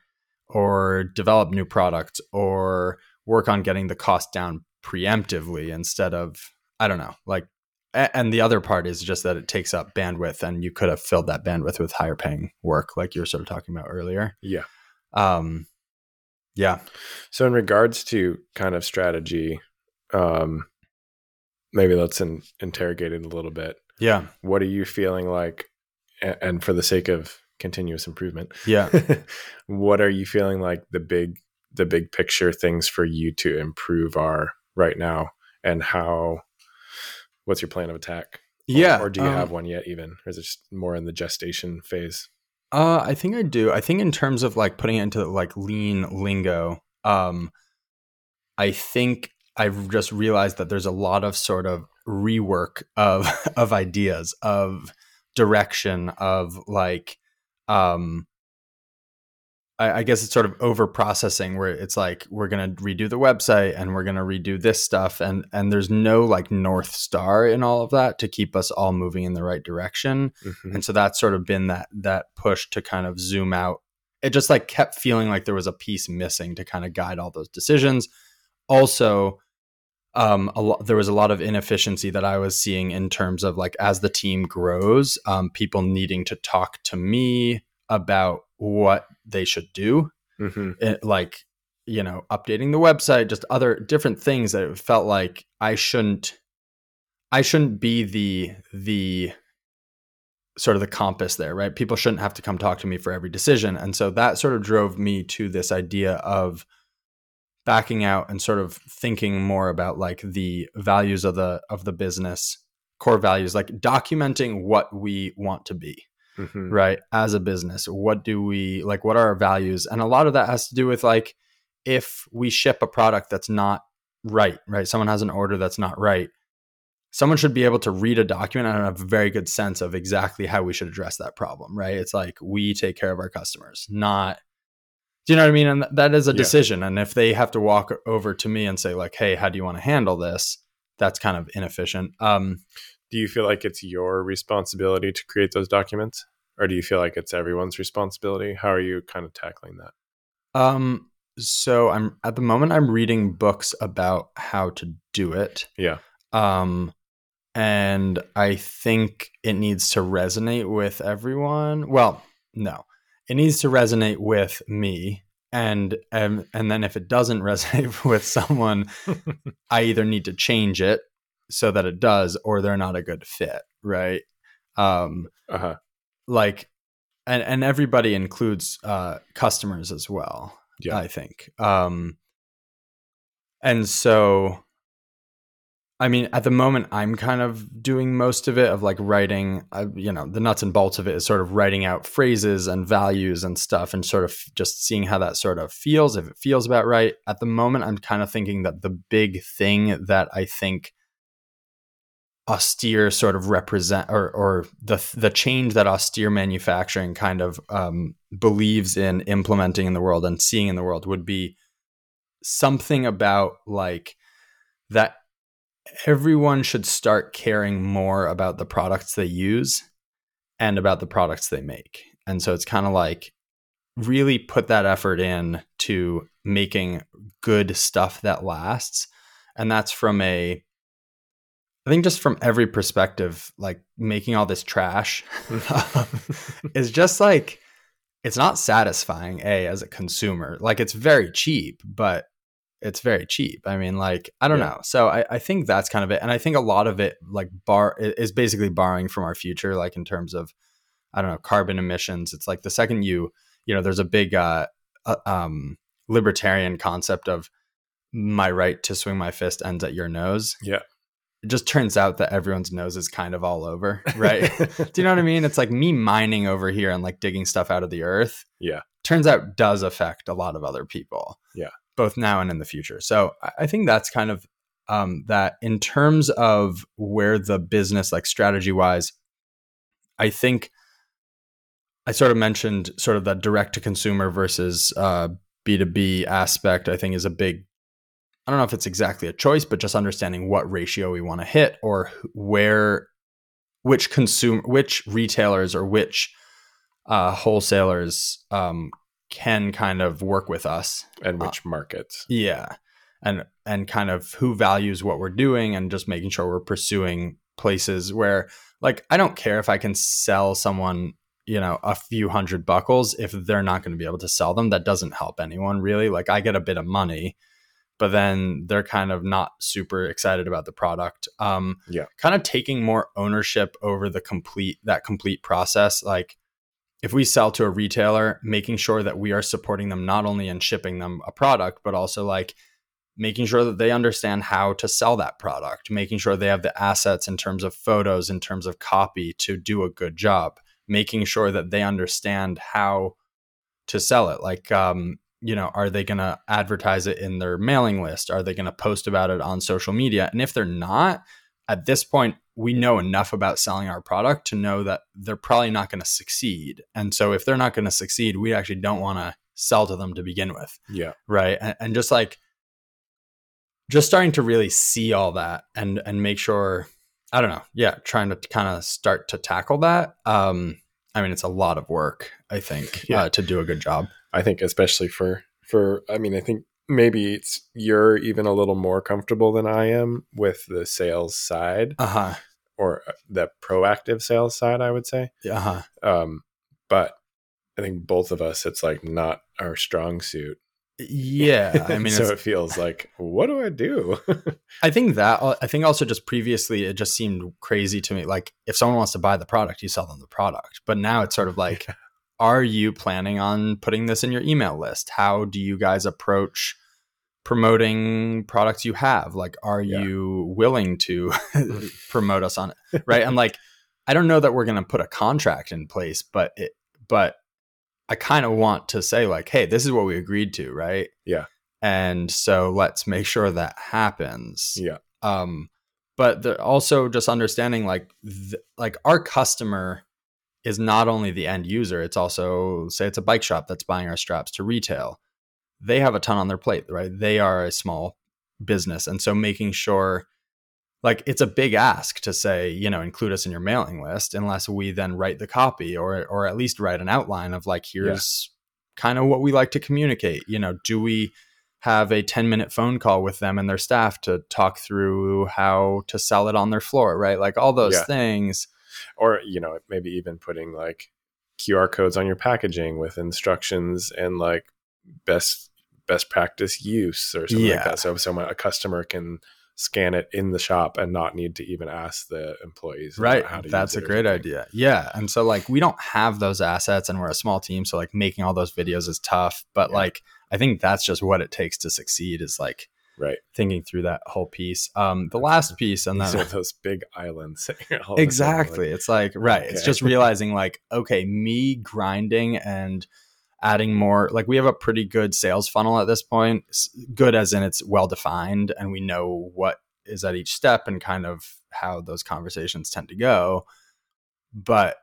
Speaker 2: or develop new products or work on getting the cost down preemptively instead of I don't know, like and the other part is just that it takes up bandwidth and you could have filled that bandwidth with higher paying work like you were sort of talking about earlier.
Speaker 1: Yeah.
Speaker 2: Um yeah.
Speaker 1: So, in regards to kind of strategy, um, maybe let's in, interrogate it a little bit.
Speaker 2: Yeah.
Speaker 1: What are you feeling like? And for the sake of continuous improvement,
Speaker 2: Yeah.
Speaker 1: what are you feeling like the big, the big picture things for you to improve are right now, and how? What's your plan of attack? Or-
Speaker 2: Yeah.
Speaker 1: or, do you
Speaker 2: um,
Speaker 1: have one yet? Even, or is it just more in the gestation phase?
Speaker 2: Uh, I think I do. I think in terms of like putting it into like lean lingo, um, I think I've just realized that there's a lot of sort of rework of of ideas, of direction, of like, um, I, I guess it's sort of over processing where it's like we're gonna redo the website and we're gonna redo this stuff, and and there's no like north star in all of that to keep us all moving in the right direction.
Speaker 1: Mhm.
Speaker 2: and so that's sort of been that that push to kind of zoom out. It just like kept feeling like there was a piece missing to kind of guide all those decisions. Also um a lot there was a lot of inefficiency that i was seeing in terms of like as the team grows um people needing to talk to me about what they should do.
Speaker 1: Mhm.
Speaker 2: it, like you know updating the website just other different things that it felt like i shouldn't i shouldn't be the the sort of the compass there right? People shouldn't have to come talk to me for every decision. And so that sort of drove me to this idea of backing out and sort of thinking more about like the values of the of the business core values like documenting what we want to be
Speaker 1: Mhm.
Speaker 2: right as a business what do we like what are our values? And a lot of that has to do with like if we ship a product that's not right right? Someone has an order that's not right. Someone should be able to read a document and have a very good sense of exactly how we should address that problem right? It's like we take care of our customers not do you know what i mean? And that is a
Speaker 1: Yeah.
Speaker 2: decision. And if they have to walk over to me and say like hey how do you want to handle this? That's kind of inefficient. Um
Speaker 1: Do you feel like it's your responsibility to create those documents? Or do you feel like it's everyone's responsibility? How are you kind of tackling that?
Speaker 2: Um, so I'm at the moment I'm reading books about how to do it.
Speaker 1: Yeah.
Speaker 2: Um, and I think it needs to resonate with everyone. Well, no, it needs to resonate with me. And and and then if it doesn't resonate with someone, I either need to change it so that it does, or they're not a good fit, right? Um,
Speaker 1: Uh-huh.
Speaker 2: Like and and everybody includes uh customers as well
Speaker 1: Yeah.
Speaker 2: i think um and so i mean at the moment i'm kind of doing most of it of like writing uh, you know the nuts and bolts of it is sort of writing out phrases and values and stuff and sort of just seeing how that sort of feels if it feels about right at the moment i'm kind of thinking that the big thing that i think austere sort of represent or or the the change that austere manufacturing kind of um, believes in implementing in the world and seeing in the world would be something about like that everyone should start caring more about the products they use and about the products they make. And so it's kind of like really put that effort in to making good stuff that lasts. And that's from a I think just from every perspective, like making all this trash is just like it's not satisfying. A as a consumer, like it's very cheap, but it's very cheap. I mean, like I don't
Speaker 1: Yeah.
Speaker 2: know. So I, I think that's kind of it, and I think a lot of it like bar is basically borrowing from our future, like in terms of I don't know carbon emissions. It's like the second you you know there's a big uh, uh, um, libertarian concept of my right to swing my fist ends at your nose
Speaker 1: Yeah.
Speaker 2: It just turns out that everyone's nose is kind of all over, right? Do you know what I mean? It's like me mining over here and like digging stuff out of the earth.
Speaker 1: Yeah.
Speaker 2: turns out does affect a lot of other people.
Speaker 1: Yeah.
Speaker 2: Both now and in the future. So I, think that's kind of um, that in terms of where the business, like strategy wise, I think I sort of mentioned sort of that direct to consumer versus uh, B2B aspect, I think is a big, I don't know if it's exactly a choice, but just understanding what ratio we want to hit or where, which consumer, which retailers or which uh, wholesalers um, can kind of work with us
Speaker 1: and which uh, markets.
Speaker 2: Yeah. And, and kind of who values what we're doing and just making sure we're pursuing places where like I don't care if I can sell someone you know a few hundred buckles if they're not going to be able to sell them that doesn't help anyone really like i get a bit of money but then they're kind of not super excited about the product. Um
Speaker 1: yeah.
Speaker 2: kind of taking more ownership over the complete that complete process. Like if we sell to a retailer making sure that we are supporting them not only in shipping them a product but also like making sure that they understand how to sell that product making sure they have the assets in terms of photos in terms of copy to do a good job making sure that they understand how to sell it. Like, um, you know, are they going to advertise it in their mailing list? Are they going to post about it on social media? And if they're not, at this point, we know enough about selling our product to know that they're probably not going to succeed. And so, if they're not going to succeed, we actually don't want to sell to them to begin with.
Speaker 1: Yeah.
Speaker 2: Right. And, and just like, just starting to really see all that and and make sure I don't know. Yeah, trying to kind of start to tackle that. Um, I mean, it's a lot of work. I think yeah. uh, to do a good job.
Speaker 1: I think, especially for for. I mean, I think maybe it's you're even a little more comfortable than I am with the sales side,
Speaker 2: uh-huh.
Speaker 1: or uh, the proactive sales side. I would say,
Speaker 2: uh-huh.
Speaker 1: Um, but I think both of us, it's like not our strong suit.
Speaker 2: Yeah, I mean,
Speaker 1: so it feels like, what do I do?
Speaker 2: I think that I think also just previously it just seemed crazy to me. Like if someone wants to buy the product, you sell them the product. But now it's sort of like, yeah. Are you planning on putting this in your email list? How do you guys approach promoting products you have? Like, are yeah. you willing to promote us on it? Right? And like, I don't know that we're going to put a contract in place, but it, but I kind of want to say like, hey, this is what we agreed to, right?
Speaker 1: Yeah.
Speaker 2: And so let's make sure that happens.
Speaker 1: Yeah.
Speaker 2: Um, but also just understanding like th- like our customer is not only the end user, it's also say it's a bike shop that's buying our straps to retail. They have a ton on their plate, right? They are a small business. And so making sure like it's a big ask to say you know include us in your mailing list unless we then write the copy or or at least write an outline of like here's yeah. kind of what we like to communicate you know do we have a 10 minute phone call with them and their staff to talk through how to sell it on their floor right like all those yeah. things
Speaker 1: or you know maybe even putting like qr codes on your packaging with instructions and like best best practice use or something yeah. like that. So so a customer can scan it in the shop and not need to even ask the employees
Speaker 2: right. that's a great idea. Yeah. And so like we don't have those assets and we're a small team so like making all those videos is tough. But yeah. like i think that's just what it takes to succeed is like
Speaker 1: right.
Speaker 2: thinking through that whole piece. Um the last piece and then
Speaker 1: those big islands
Speaker 2: exactly like, it's like right okay. it's just realizing like okay me grinding and adding more like we have a pretty good sales funnel at this point good as in it's well defined and we know what is at each step and kind of how those conversations tend to go. But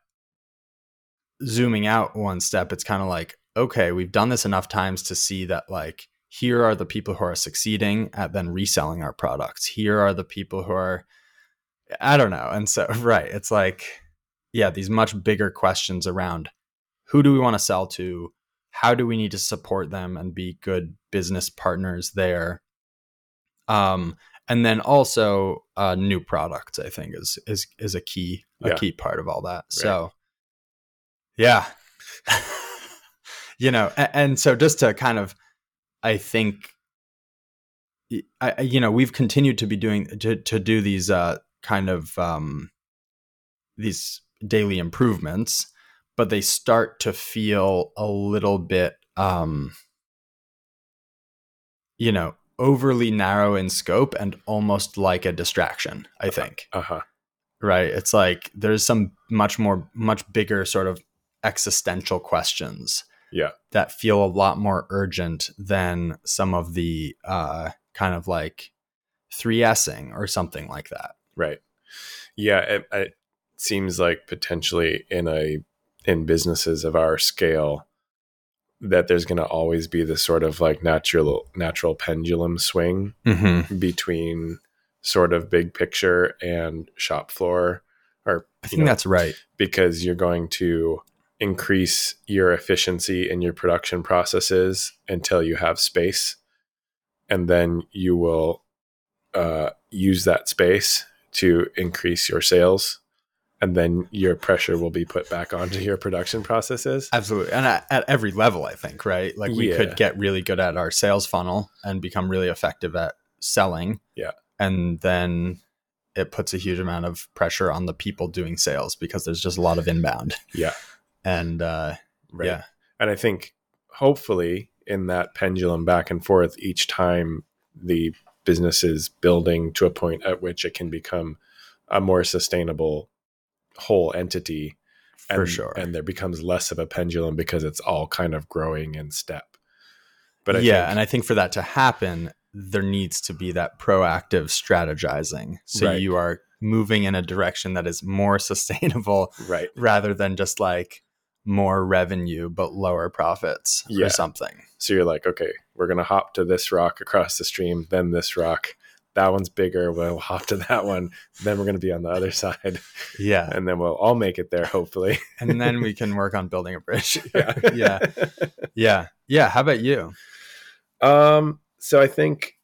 Speaker 2: zooming out one step it's kind of like okay we've done this enough times to see that like here are the people who are succeeding at then reselling our products. Here are the people who are i don't know. And so right it's like yeah these much bigger questions around who do we want to sell to? How do we need to support them and be good business partners there? Um, and then also uh, new products i think is is is a key a yeah. key part of all that. Right. so yeah. You know and, and, so just to kind of i think I, you know we've continued to be doing to, to do these uh, kind of um, these daily improvements but they start to feel a little bit um you know overly narrow in scope and almost like a distraction i think.
Speaker 1: Uh-huh.
Speaker 2: Right? It's like there's some much more much bigger sort of existential questions
Speaker 1: Yeah.
Speaker 2: that feel a lot more urgent than some of the uh, kind of like 3Sing or something like that.
Speaker 1: Right. Yeah, it, it seems like potentially in a in businesses of our scale that there's going to always be this sort of like natural natural pendulum swing
Speaker 2: Mm-hmm.
Speaker 1: between sort of big picture and shop floor or
Speaker 2: I think
Speaker 1: know,
Speaker 2: that's right.
Speaker 1: because you're going to increase your efficiency in your production processes until you have space and then you will uh, use that space to increase your sales and then your pressure will be put back onto your production processes
Speaker 2: Absolutely. And at, at every level, I think, right? Like we
Speaker 1: Yeah.
Speaker 2: could get really good at our sales funnel and become really effective at selling.
Speaker 1: Yeah.
Speaker 2: And then it puts a huge amount of pressure on the people doing sales because there's just a lot of inbound.
Speaker 1: yeah
Speaker 2: And uh,
Speaker 1: right
Speaker 2: yeah,
Speaker 1: and i think hopefully in that pendulum back and forth each time the business is building to a point at which it can become a more sustainable whole entity
Speaker 2: for
Speaker 1: and,
Speaker 2: sure.
Speaker 1: and there becomes less of a pendulum because it's all kind of growing in step but I
Speaker 2: yeah.
Speaker 1: think,
Speaker 2: and I think for that to happen, there needs to be that proactive strategizing. So
Speaker 1: Right.
Speaker 2: you are moving in a direction that is more sustainable
Speaker 1: right
Speaker 2: rather than just like more revenue but lower profits
Speaker 1: Yeah.
Speaker 2: or something.
Speaker 1: so you're like okay we're gonna hop to this rock across the stream then this rock that one's bigger we'll hop to that one then we're gonna be on the other side
Speaker 2: Yeah.
Speaker 1: and then we'll all make it there hopefully
Speaker 2: And then we can work on building a bridge.
Speaker 1: yeah
Speaker 2: yeah. Yeah. Yeah. How about you?
Speaker 1: Um, so I think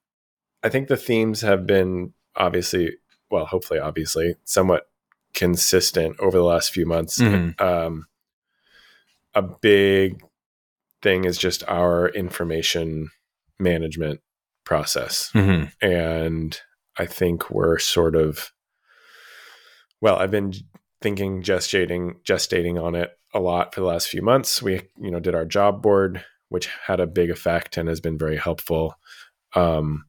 Speaker 1: I think the themes have been obviously, well, hopefully, obviously, somewhat consistent over the last few months.
Speaker 2: Mhm.
Speaker 1: Um, a big thing is just our information management process,
Speaker 2: Mm-hmm.
Speaker 1: and I think we're sort of well. I've been thinking, gestating, gestating on it a lot for the last few months. We, you know, did our job board, which had a big effect and has been very helpful. Um,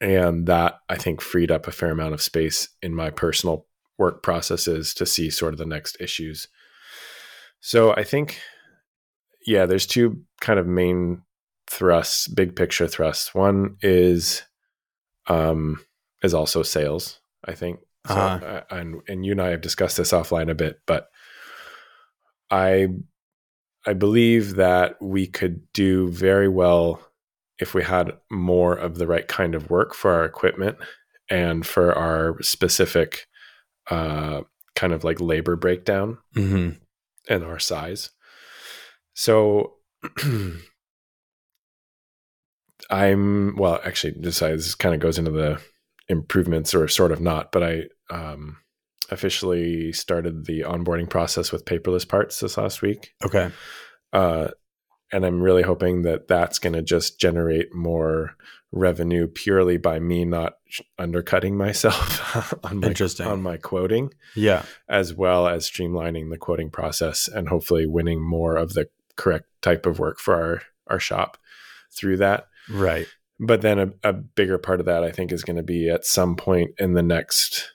Speaker 1: and that I think freed up a fair amount of space in my personal work processes to see sort of the next issues. So I think, yeah, there's two kind of main thrusts, big picture thrusts. One is, um, is also sales. I think, so,
Speaker 2: Uh-huh.
Speaker 1: uh, and and you and I have discussed this offline a bit, but I I believe that we could do very well if we had more of the right kind of work for our equipment and for our specific uh, kind of like labor breakdown
Speaker 2: Mm-hmm.
Speaker 1: And our size. So I'm well, actually, this, this kind of goes into the improvements or sort of not, but I um, officially started the onboarding process with paperless parts this last week.
Speaker 2: Okay.
Speaker 1: Uh, and I'm really hoping that that's going to just generate more revenue purely by me not undercutting myself on my on my quoting,
Speaker 2: Yeah.
Speaker 1: as well as streamlining the quoting process and hopefully winning more of the correct type of work for our our shop through that.
Speaker 2: Right.
Speaker 1: But then a, a bigger part of that, I think, is going to be at some point in the next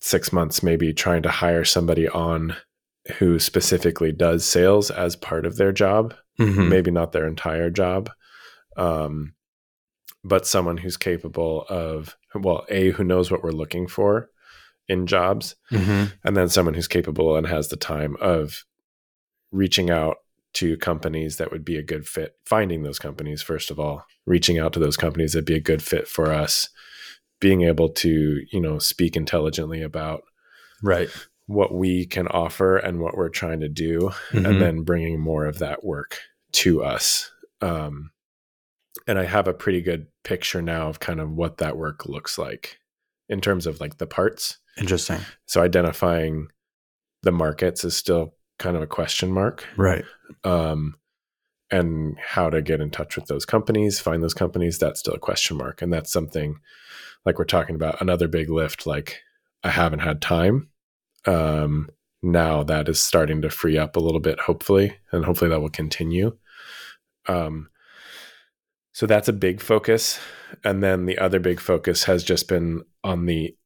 Speaker 1: six months, maybe trying to hire somebody on who specifically does sales as part of their job
Speaker 2: Mhm.
Speaker 1: maybe not their entire job um, but someone who's capable of well a who knows what we're looking for in jobs
Speaker 2: Mhm.
Speaker 1: and then someone who's capable and has the time of reaching out to companies that would be a good fit finding those companies first of all reaching out to those companies that'd be a good fit for us being able to you know speak intelligently about
Speaker 2: Right.
Speaker 1: What we can offer and what we're trying to do
Speaker 2: Mhm.
Speaker 1: and then bringing more of that work to us. Um, and I have a pretty good picture now of kind of what that work looks like in terms of like the parts.
Speaker 2: Interesting.
Speaker 1: So identifying the markets is still kind of a question mark.
Speaker 2: Right.
Speaker 1: Um, and how to get in touch with those companies, find those companies, that's still a question mark. And that's something like we're talking about another big lift. Like I haven't had time. Um, now that is starting to free up a little bit, hopefully, and hopefully that will continue. Um, so that's a big focus. And then the other big focus has just been on the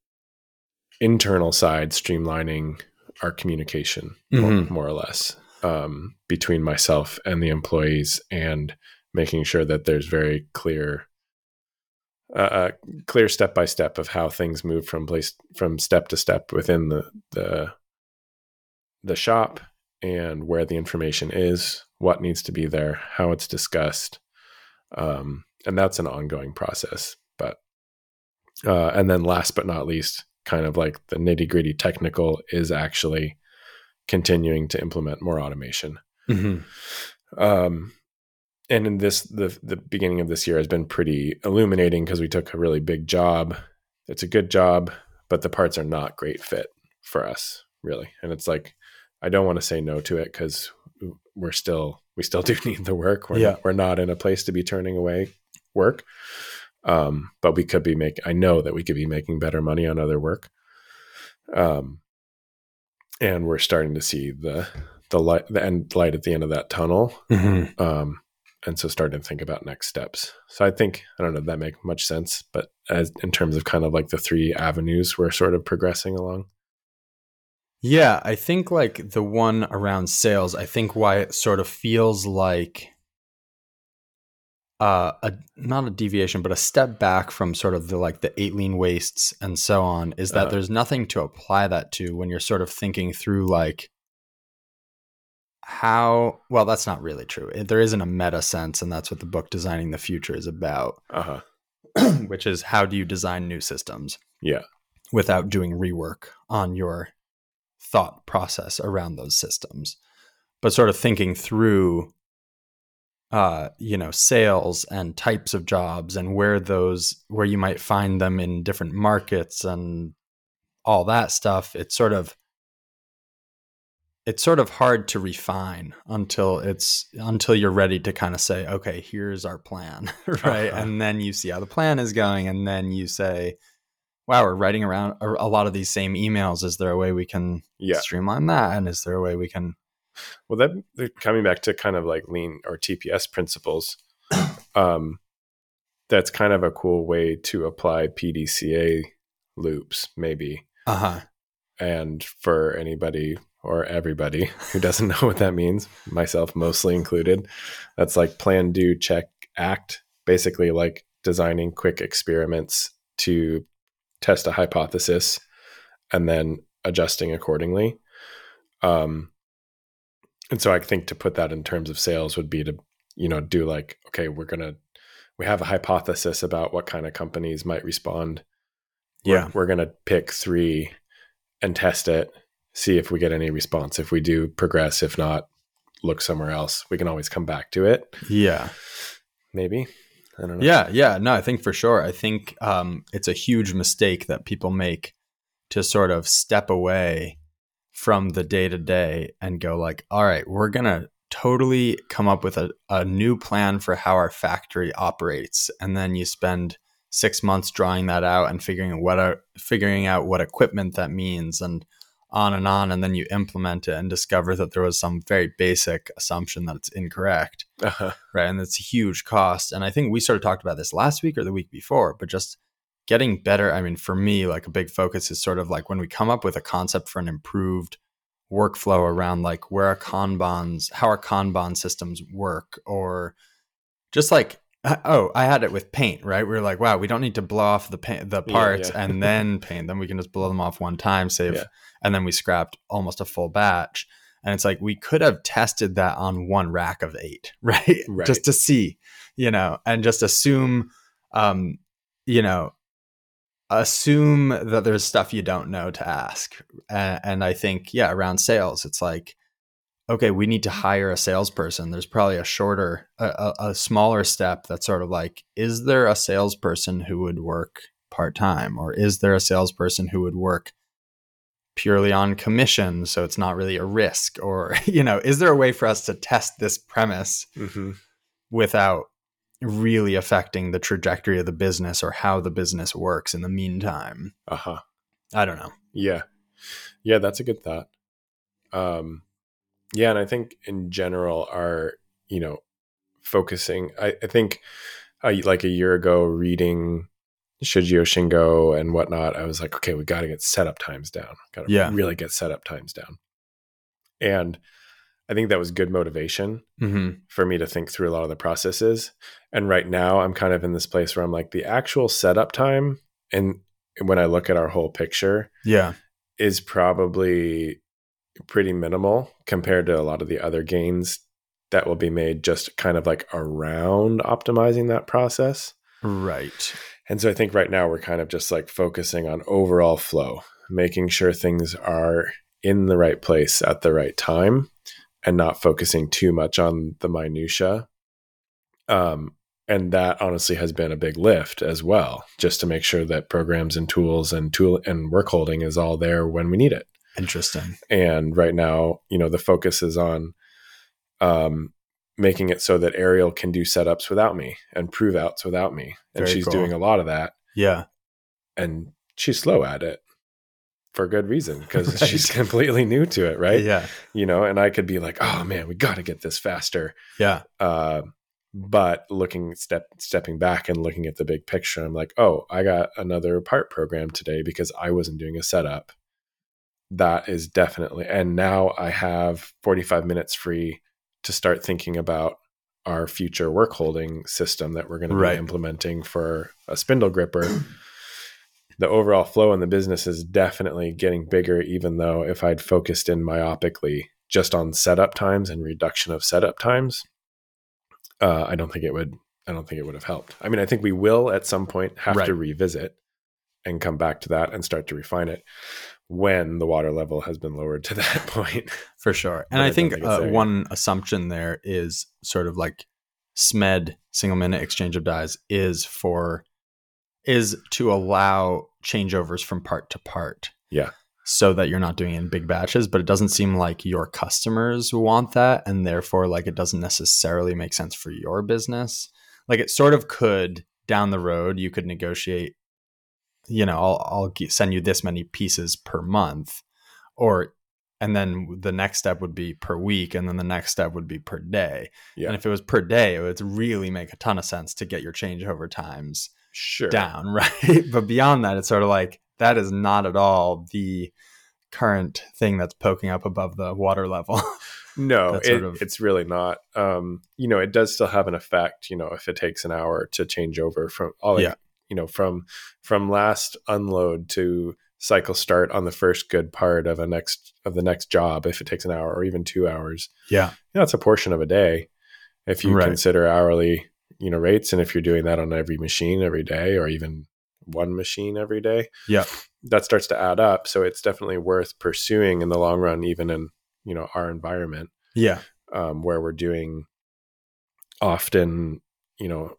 Speaker 1: internal side, streamlining our communication more,
Speaker 2: Mhm.
Speaker 1: more or less. um, between myself and the employees and making sure that there's very clear uh, uh clear step by step of how things move from place from step to step within the the the shop and where the information is what needs to be there how it's discussed um, and that's an ongoing process but uh, and then last but not least kind of like the nitty gritty technical is actually continuing to implement more automation. Mm-hmm. Um, and in this, the the beginning of this year has been pretty illuminating because we took a really big job. It's a good job, but the parts are not great fit for us, really. And it's like I don't want to say no to it because we're still we still do need the work. We're yeah. we're not in a place to be turning away work. Um, but we could be making. I know that we could be making better money on other work. Um, and we're starting to see the the light the end light at the end of that tunnel mm-hmm. um, and so starting to think about next steps. So i think i don't know if that make much sense but as in terms of kind of like the three avenues we're sort of progressing along?
Speaker 2: Yeah i think like the one around sales i think why it sort of feels like uh, a not a deviation, but a step back from sort of the like the eight lean wastes and so on is that uh, there's nothing to apply that to when you're sort of thinking through like how well that's not really true. There isn't a meta sense, and that's what the book Designing the Future is about. Uh-huh. which is how do you design new systems?
Speaker 1: Yeah.
Speaker 2: Without doing rework on your thought process around those systems. But sort of thinking through uh, you know, sales and types of jobs and where those where you might find them in different markets and all that stuff. It's sort of it's sort of hard to refine until it's until you're ready to kind of say, okay, here's our plan, right? Uh-huh. And then you see how the plan is going, and then you say, wow, we're writing around a, lot of these same emails. Is there a way we can yeah. streamline that? And is there a way we can
Speaker 1: well, that coming back to kind of like lean or TPS principles, um, that's kind of a cool way to apply PDCA loops, maybe.
Speaker 2: Uh huh.
Speaker 1: And for anybody or everybody who doesn't know what that means, myself mostly included, that's like plan, do, check, act. Basically, like designing quick experiments to test a hypothesis and then adjusting accordingly. Um, and so I think to put that in terms of sales would be to, you know, do like, okay, we're going to, we have a hypothesis about what kind of companies might respond.
Speaker 2: Yeah.
Speaker 1: We're, we're going to pick three and test it, see if we get any response. If we do progress, if not, look somewhere else. We can always come back to it.
Speaker 2: Yeah.
Speaker 1: Maybe.
Speaker 2: I don't know. Yeah. Yeah. No, I think for sure. I think um, it's a huge mistake that people make to sort of step away from the day to day and go like, all right, we're gonna totally come up with a, a new plan for how our factory operates. And then you spend six months drawing that out and figuring what are figuring out what equipment that means and on and on and then you implement it and discover that there was some very basic assumption that it's incorrect uh-huh. right and it's a huge cost and i think we sort of talked about this last week or the week before but just getting better. I mean, for me, like a big focus is sort of like when we come up with a concept for an improved workflow around like where our Kanbans, how our Kanban systems work, or just like oh, I had it with paint, right? We are like, wow, we don't need to blow off the paint, the parts yeah, yeah. and then paint them. We can just blow them off one time, save, yeah. and then we scrapped almost a full batch. And it's like we could have tested that on one rack of eight, right? right. Just to see, you know, and just assume, um, you know, assume that there's stuff you don't know to ask. And, and, I think, yeah, around sales, it's like, okay, we need to hire a salesperson. There's probably a shorter, a, a smaller step that's sort of like, is there a salesperson who would work part time? Or is there a salesperson who would work purely on commission? So it's not really a risk? Or, you know, is there a way for us to test this premise mm-hmm. without really affecting the trajectory of the business or how the business works in the meantime.
Speaker 1: Uh huh.
Speaker 2: I don't know.
Speaker 1: Yeah. Yeah, that's a good thought. Um, yeah, and I think in general, our, you know, focusing, I, I think uh, like a year ago, reading Shigeo Shingo and whatnot, I was like, okay, we got to get setup times down. Got to
Speaker 2: yeah.
Speaker 1: really get setup times down. And I think that was good motivation
Speaker 2: Mm-hmm.
Speaker 1: for me to think through a lot of the processes. And right now, I'm kind of in this place where I'm like, the actual setup time, and when I look at our whole picture,
Speaker 2: Yeah.
Speaker 1: is probably pretty minimal compared to a lot of the other gains that will be made just kind of like around optimizing that process.
Speaker 2: Right.
Speaker 1: And so I think right now we're kind of just like focusing on overall flow, making sure things are in the right place at the right time and not focusing too much on the minutia. Um, and that honestly has been a big lift as well, just to make sure that programs and tools and tool and work holding is all there when we need it.
Speaker 2: Interesting.
Speaker 1: And right now, you know, the focus is on um, making it so that Ariel can do setups without me and prove outs without me. And
Speaker 2: Very
Speaker 1: she's
Speaker 2: cool.
Speaker 1: doing a lot of that
Speaker 2: Yeah.
Speaker 1: and she's slow at it for good reason because
Speaker 2: Right.
Speaker 1: she's completely new to it, right?
Speaker 2: Yeah.
Speaker 1: You know, and I could be like, "Oh man, we got to get this faster."
Speaker 2: Yeah.
Speaker 1: Uh, but looking step stepping back and looking at the big picture, I'm like, "Oh, I got another part program today because I wasn't doing a setup." That is definitely, and now I have 45 minutes free to start thinking about our future work holding system that we're going to
Speaker 2: Right.
Speaker 1: be implementing for a spindle gripper the overall flow in the business is definitely getting bigger, even though if I'd focused in myopically just on setup times and reduction of setup times, uh, I don't think it would. I don't think it would have helped. I mean, I think we will at some point have
Speaker 2: Right.
Speaker 1: to revisit and come back to that and start to refine it when the water level has been lowered to that point.
Speaker 2: For sure. And
Speaker 1: I
Speaker 2: I think,
Speaker 1: think
Speaker 2: uh, one assumption there is sort of like SMED single minute exchange of dies is for is to allow changeovers from part to part.
Speaker 1: Yeah.
Speaker 2: So that you're not doing it in big batches, but it doesn't seem like your customers want that and therefore like it doesn't necessarily make sense for your business. Like it sort of could down the road you could negotiate you know, I'll I'll send you this many pieces per month or and then the next step would be per week and then the next step would be per day
Speaker 1: Yeah,
Speaker 2: and if it was per day it would really make a ton of sense to get your changeover times
Speaker 1: sure.
Speaker 2: down right but beyond that it's sort of like that is not at all the current thing that's poking up above the water level
Speaker 1: No, it,
Speaker 2: sort of-
Speaker 1: it's really not. Um, you know, it does still have an effect. You know, if it takes an hour to change over from all, like,
Speaker 2: Yeah.
Speaker 1: You know, from from last unload to cycle start on the first good part of a next of the next job. If it takes an hour or even two hours,
Speaker 2: yeah
Speaker 1: you know, a portion of a day. If you
Speaker 2: Right.
Speaker 1: consider hourly, you know, rates, and if you're doing that on every machine every day, or even one machine every day,
Speaker 2: Yeah.
Speaker 1: that starts to add up. So it's definitely worth pursuing in the long run, even in you know our environment
Speaker 2: yeah
Speaker 1: um, where we're doing often, you know,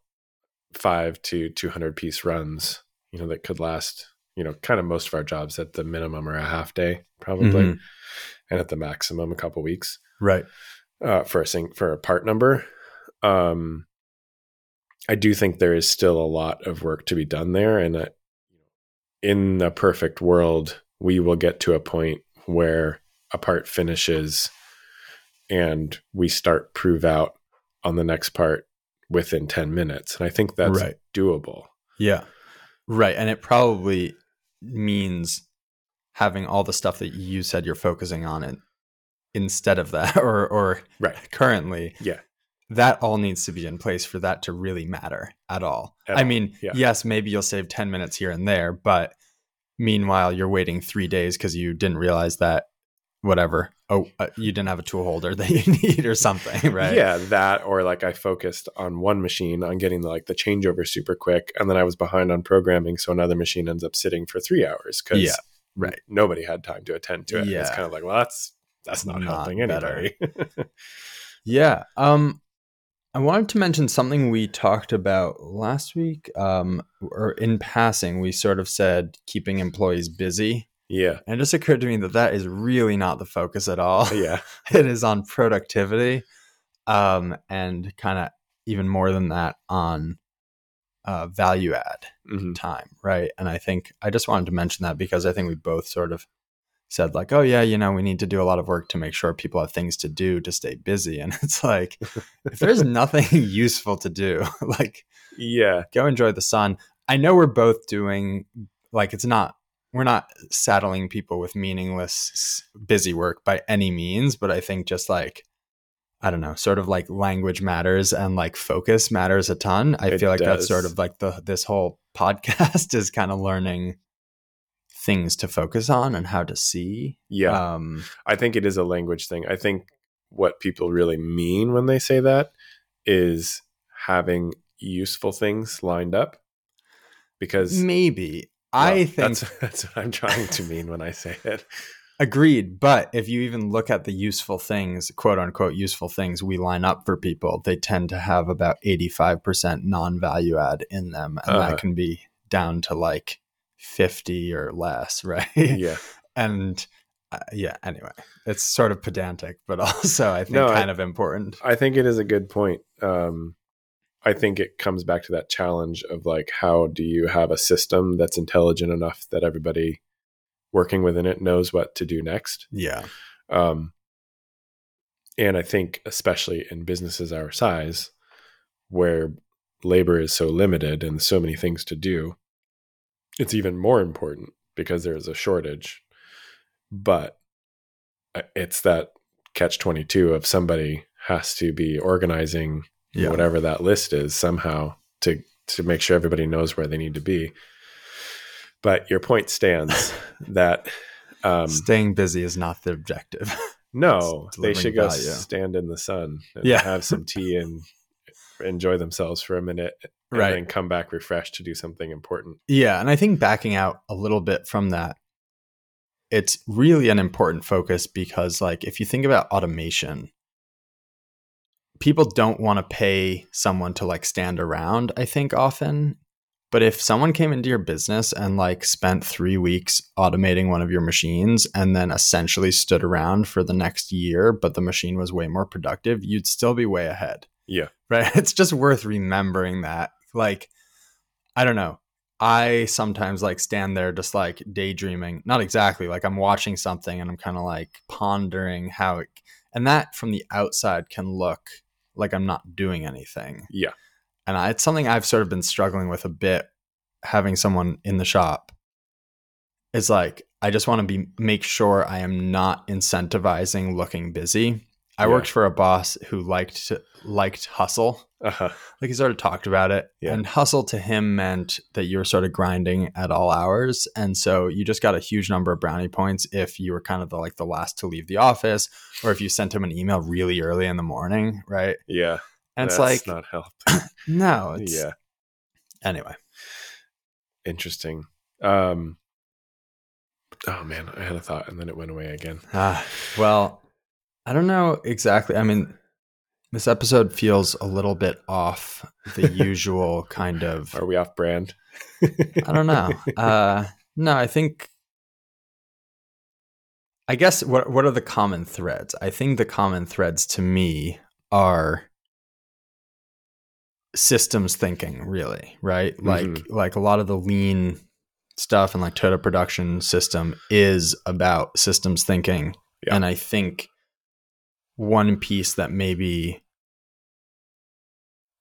Speaker 1: five to 200 piece runs, you know, that could last, you know, kind of most of our jobs at the minimum are a half day probably,
Speaker 2: Mhm.
Speaker 1: and at the maximum a couple weeks
Speaker 2: right
Speaker 1: uh, for a sing- for a part number. Um, I do think there is still a lot of work to be done there, and uh, in the perfect world, we will get to a point where a part finishes, and we start prove out on the next part within ten minutes, and I think that's
Speaker 2: Right.
Speaker 1: doable.
Speaker 2: Yeah. Right. And it probably means having all the stuff that you said you're focusing on it instead of that or or
Speaker 1: Right.
Speaker 2: currently.
Speaker 1: Yeah.
Speaker 2: That all needs to be in place for that to really matter at all.
Speaker 1: At
Speaker 2: I
Speaker 1: all,
Speaker 2: mean,
Speaker 1: yeah.
Speaker 2: yes, maybe you'll save 10 minutes here and there, but meanwhile you're waiting 3 days cuz you didn't realize that whatever. Oh, uh, you didn't have a tool holder that you need or something, right?
Speaker 1: Yeah, that or like I focused on one machine on getting the, like the changeover super quick, and then I was behind on programming, so another machine ends up sitting for three hours because
Speaker 2: Yeah, right.
Speaker 1: nobody had time to attend to it.
Speaker 2: yeah.
Speaker 1: It's kind of like, well, that's that's not,
Speaker 2: Not
Speaker 1: helping anybody.
Speaker 2: Yeah. Um I wanted to mention something we talked about last week. Um or in passing, we sort of said keeping employees busy.
Speaker 1: Yeah,
Speaker 2: And it just occurred to me that that is really not the focus at all.
Speaker 1: yeah,
Speaker 2: it is on productivity. Um and kind of even more than that on uh value add
Speaker 1: hmm
Speaker 2: time, right? And I think I just wanted to mention that because I think we both sort of said like, oh yeah, you know, we need to do a lot of work to make sure people have things to do to stay busy. And it's like, if there's nothing useful to do, like
Speaker 1: yeah,
Speaker 2: go enjoy the sun. I know we're both doing like it's not we're not saddling people with meaningless busy work by any means, but I think just like I don't know, sort of like language matters and like focus matters a ton. I
Speaker 1: It
Speaker 2: feel like that's sort of like the this whole podcast is kind of learning things to focus on and how to see.
Speaker 1: Yeah.
Speaker 2: Um
Speaker 1: I think it is a language thing. I think what people really mean when they say that is having useful things lined up. Because
Speaker 2: maybe.
Speaker 1: Well,
Speaker 2: I think
Speaker 1: that's, that's what I'm trying to mean when I say it.
Speaker 2: Agreed. But if you even look at the useful things, quote unquote, useful things we line up for people, they tend to have about 85% non value add in them. And
Speaker 1: Uh-huh.
Speaker 2: that can be down to like 50 or less, right?
Speaker 1: Yeah.
Speaker 2: and uh, yeah, anyway, it's sort of pedantic, but also I think
Speaker 1: No, I-
Speaker 2: kind of important.
Speaker 1: I think it is a good point. Um, I think it comes back to that challenge of like, how do you have a system that's intelligent enough that everybody working within it knows what to do next?
Speaker 2: Yeah.
Speaker 1: Um, and I think, especially in businesses our size, where labor is so limited and so many things to do, it's even more important because there is a shortage. But uh, it's that catch 22 of somebody has to be organizing
Speaker 2: Yeah.
Speaker 1: whatever that list is somehow to to make sure everybody knows where they need to be. But your point stands that um,
Speaker 2: Staying busy is not the objective.
Speaker 1: no, they should go
Speaker 2: value.
Speaker 1: stand in the sun and
Speaker 2: Yeah.
Speaker 1: have some tea and enjoy themselves for a minute and
Speaker 2: Right.
Speaker 1: then come back refreshed to do something important.
Speaker 2: Yeah, and I think backing out a little bit from that, it's really an important focus because, like, if you think about automation, people don't want to pay someone to like stand around. I think often, but if someone came into your business and like spent three weeks automating one of your machines and then essentially stood around for the next year, but the machine was way more productive, you'd still be way ahead
Speaker 1: Yeah.
Speaker 2: right? It's just worth remembering that. Like, I don't know. I sometimes like stand there just like daydreaming, not exactly like I'm watching something and I'm kind of like pondering how it, and that from the outside can look like I'm not doing anything.
Speaker 1: Yeah.
Speaker 2: And I, it's something I've sort of been struggling with a bit having someone in the shop. It's like, I just want to be, make sure I am not incentivizing looking busy. I
Speaker 1: Yeah.
Speaker 2: worked for a boss who liked liked hustle
Speaker 1: Uh-huh.
Speaker 2: like he sort of talked about it
Speaker 1: Yeah.
Speaker 2: and hustle to him meant that you were sort of grinding at all hours and so you just got a huge number of brownie points if you were kind of the like the last to leave the office or if you sent him an email really early in the morning right
Speaker 1: Yeah.
Speaker 2: and it's like
Speaker 1: not help.
Speaker 2: no it's
Speaker 1: yeah.
Speaker 2: anyway
Speaker 1: Interesting. Um Oh man, I had a thought and then it went away again.
Speaker 2: ah, well i don't know exactly i mean this episode feels a little bit off the usual kind of
Speaker 1: Are we off brand?
Speaker 2: I don't know. Uh, no, I think. I guess what what are the common threads? I think the common threads to me are systems thinking, really, right? Like like a lot of the lean stuff and like Toyota production system is about systems thinking,
Speaker 1: Yeah.
Speaker 2: and I think one piece that maybe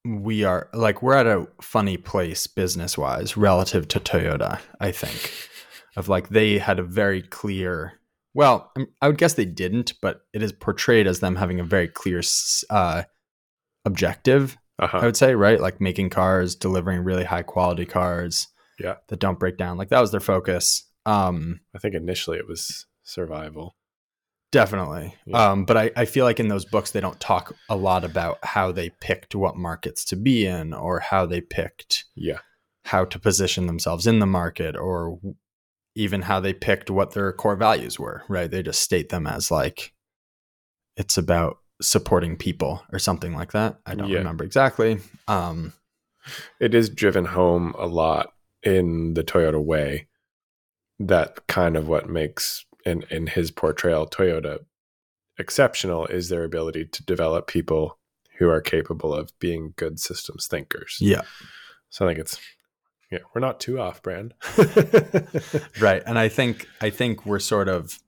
Speaker 2: we are like we're at a funny place business wise relative to Toyota, I think. Of like they had a very clear well, I'm- would guess they didn't, but it is portrayed as them having a very clear uh, objective.
Speaker 1: Uh-huh.
Speaker 2: I would say, right? Like making cars, delivering really high quality cars,
Speaker 1: Yeah.
Speaker 2: that don't break down. Like that was their focus. Um,
Speaker 1: I think initially it was survival.
Speaker 2: Definitely.
Speaker 1: Yeah.
Speaker 2: Um, but I, I feel like in those books, they don't talk a lot about how they picked what markets to be in or how they picked
Speaker 1: Yeah.
Speaker 2: how to position themselves in the market or even how they picked what their core values were, right? They just state them as like it's about supporting people or something like that. I don't
Speaker 1: Yeah.
Speaker 2: remember exactly. Um,
Speaker 1: It is driven home a lot in the Toyota way. That kind of what makes in in his portrayal Toyota exceptional is their ability to develop people who are capable of being good systems thinkers.
Speaker 2: yeah.
Speaker 1: So I think it's yeah, we're not too off brand.
Speaker 2: right and i think i think we're sort of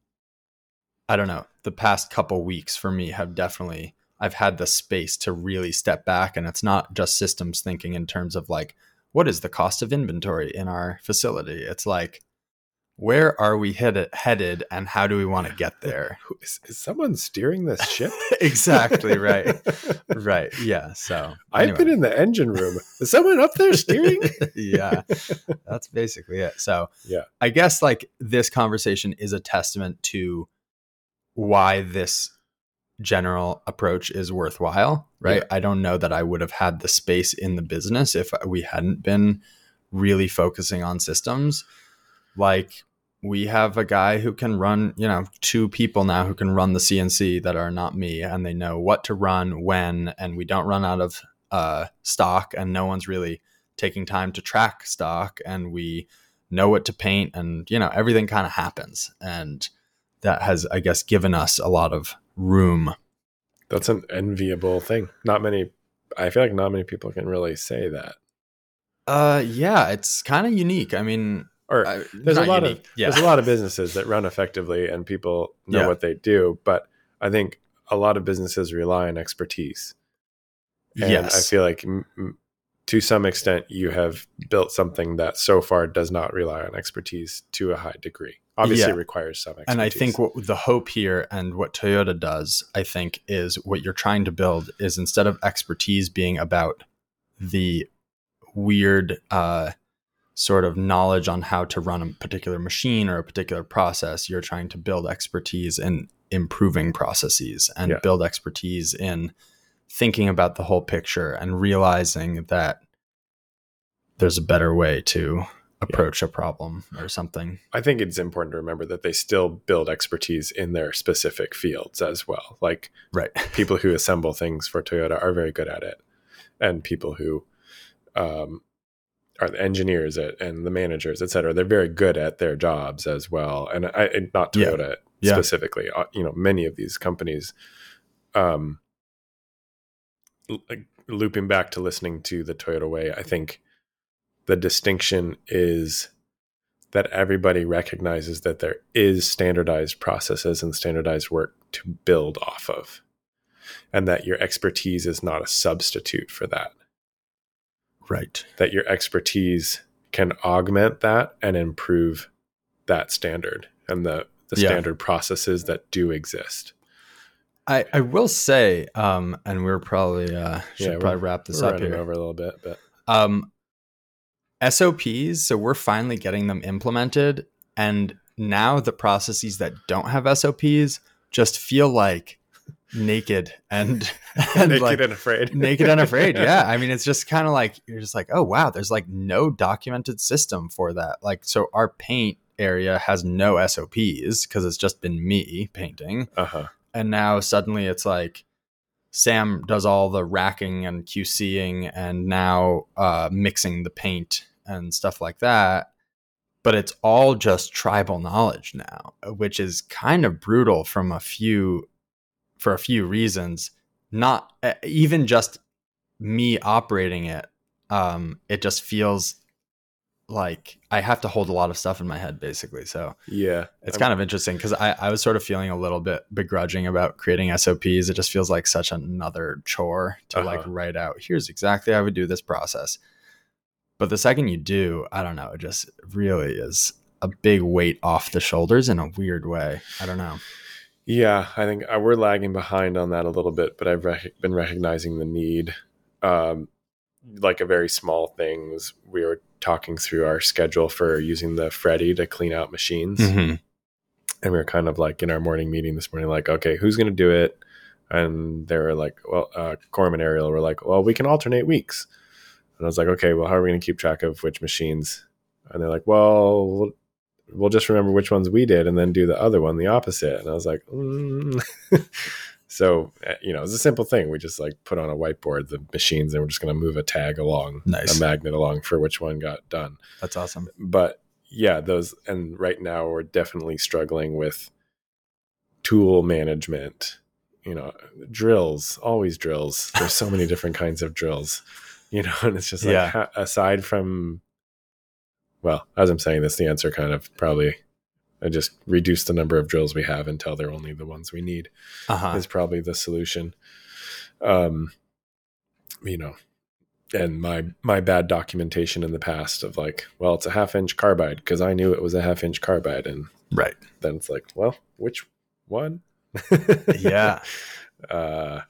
Speaker 2: i don't know the past couple weeks for me have definitely i've had the space to really step back and it's not just systems thinking in terms of like what is the cost of inventory in our facility it's like where are we headed, headed and how do we want to get there?
Speaker 1: Is, is someone steering this ship?
Speaker 2: exactly right. right. Yeah. So
Speaker 1: I've been in the engine room. Is someone up there steering?
Speaker 2: yeah. That's basically it. So
Speaker 1: Yeah.
Speaker 2: I guess like this conversation is a testament to why this general approach is worthwhile, right?
Speaker 1: Yeah.
Speaker 2: I don't know that I would have had the space in the business if we hadn't been really focusing on systems. Like we have a guy who can run, you know, two people now who can run the CNC that are not me and they know what to run when and we don't run out of uh, stock and no one's really taking time to track stock and we know what to paint and you know everything kind of happens and that has i guess given us a lot of room
Speaker 1: That's an enviable thing. Not many. I feel like not many people can really say that.
Speaker 2: uh yeah it's kind of unique i mean
Speaker 1: Or
Speaker 2: uh,
Speaker 1: there's a lot
Speaker 2: unique.
Speaker 1: of
Speaker 2: yeah
Speaker 1: there's a lot of businesses that run effectively and people know
Speaker 2: Yeah.
Speaker 1: what they do. But I think a lot of businesses rely on expertise. And
Speaker 2: yes
Speaker 1: I feel like m- to some extent you have built something that so far does not rely on expertise to a high degree. Obviously,
Speaker 2: Yeah.
Speaker 1: it requires some expertise.
Speaker 2: and i think what the hope here and what toyota does i think is what you're trying to build is instead of expertise being about the weird uh, sort of knowledge on how to run a particular machine or a particular process you're trying to build expertise in improving processes and
Speaker 1: Yeah.
Speaker 2: build expertise in thinking about the whole picture and realizing that there's a better way to approach a problem or something
Speaker 1: I think it's important to remember that they still build expertise in their specific fields as well. Like
Speaker 2: right
Speaker 1: people who assemble things for Toyota are very good at it, and people who um, are the engineers at, and the managers, et cetera, they're very good at their jobs as well. And I, and not Toyota
Speaker 2: Yeah.
Speaker 1: specifically, uh, you know, many of these companies. Um, like, looping back to listening to the Toyota way, I think the distinction is that everybody recognizes that there is standardized processes and standardized work to build off of and that your expertise is not a substitute for that
Speaker 2: right
Speaker 1: that your expertise can augment that and improve that standard and the the
Speaker 2: Yeah.
Speaker 1: standard processes that do exist
Speaker 2: I, I will say, um, and we're probably uh, should
Speaker 1: Yeah,
Speaker 2: probably wrap this up here.
Speaker 1: over a little bit but
Speaker 2: Um, SOPs, so we're finally getting them implemented, and now the processes that don't have SOPs just feel like naked and and
Speaker 1: naked
Speaker 2: like
Speaker 1: and afraid
Speaker 2: naked and afraid. Yeah, I mean, it's just kind of like you're just like, oh wow, there's like no documented system for that. Like, so our paint area has no SOPs because it's just been me painting
Speaker 1: uh-huh
Speaker 2: and now suddenly it's like Sam does all the racking and QCing and now uh, mixing the paint and stuff like that. But it's all just tribal knowledge now, which is kind of brutal from a few for a few reasons. Not even just me operating it. Um, it just feels like I have to hold a lot of stuff in my head, basically. So
Speaker 1: yeah
Speaker 2: it's kind of interesting because I, I was sort of feeling a little bit begrudging about creating SOPs. It just feels like such another chore to like
Speaker 1: Uh-huh.
Speaker 2: write out, here's exactly how I would do this process. But the second you do, I don't know, it just really is a big weight off the shoulders in a weird way. I don't know.
Speaker 1: Yeah, I think uh, we're lagging behind on that a little bit, but I've rec- been recognizing the need. Um, like a very small things. We were talking through our schedule for using the Freddy to clean out machines,
Speaker 2: Mm-hmm.
Speaker 1: and we were kind of like in our morning meeting this morning, like, okay, who's going to do it? And they were like, well, uh, Corm and Ariel were like, well, we can alternate weeks. And I was like, okay, well, how are we going to keep track of which machines? And they're like, well, we'll, just remember which ones we did and then do the other one, the opposite. And I was like, mm. so, uh, you know, it's a simple thing. We just like put on a whiteboard the machines and we're just going to move a tag along,
Speaker 2: Nice.
Speaker 1: a magnet along for which one got done
Speaker 2: That's awesome.
Speaker 1: but yeah those and right now we're definitely struggling with tool management you know drills always drills there's so many different kinds of drills you know and it's just like
Speaker 2: Yeah.
Speaker 1: ha- aside from well as i'm saying this the answer kind of probably i just reduce the number of drills we have until they're only the ones we need
Speaker 2: Uh huh.
Speaker 1: is probably the solution. Um, you know, and my my bad documentation in the past of like, well, it's a half inch carbide because I knew it was a half inch carbide, and
Speaker 2: Right.
Speaker 1: then it's like, well, which one?
Speaker 2: Yeah.
Speaker 1: Uh,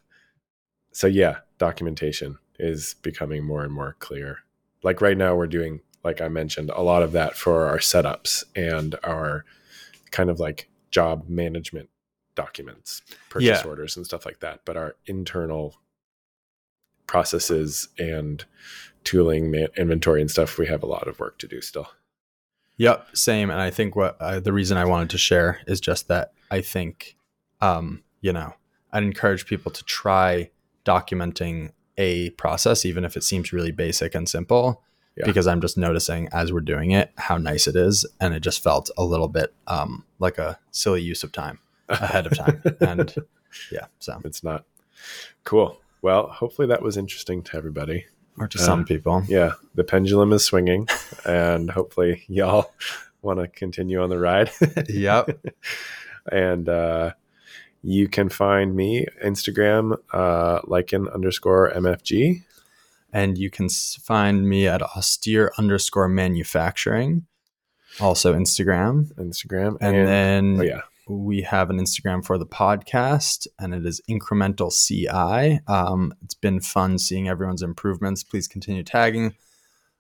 Speaker 1: so yeah, documentation is becoming more and more clear. Like right now, we're doing, like I mentioned, a lot of that for our setups and our kind of like job management documents, purchase
Speaker 2: Yeah.
Speaker 1: orders, and stuff like that. But our internal processes and tooling, inventory, and stuff, we have a lot of work to do still.
Speaker 2: Yep, same. And I think what uh, the reason I wanted to share is just that I think, um, you know, I'd encourage people to try documenting a process, even if it seems really basic and simple,
Speaker 1: Yeah.
Speaker 2: because I'm just noticing as we're doing it how nice it is, and it just felt a little bit um, like a silly use of time ahead of time. and yeah, so
Speaker 1: it's not cool. Well, hopefully that was interesting to everybody.
Speaker 2: or to
Speaker 1: Uh,
Speaker 2: some people,
Speaker 1: yeah, the pendulum is swinging, and hopefully y'all want to continue on the ride.
Speaker 2: yep,
Speaker 1: and uh, you can find me Instagram uh, Lycan underscore MFG.
Speaker 2: And you can find me at austere underscore manufacturing, also Instagram.
Speaker 1: Instagram,
Speaker 2: And, then
Speaker 1: oh yeah,
Speaker 2: we have an Instagram for the podcast, and it is incremental CI. Um, it's been fun seeing everyone's improvements. Please continue tagging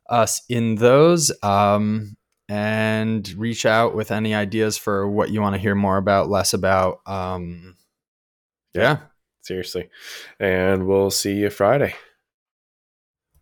Speaker 2: us in those, um, and reach out with any ideas for what you want to hear more about, less about. Um, yeah.
Speaker 1: seriously. And we'll see you Friday.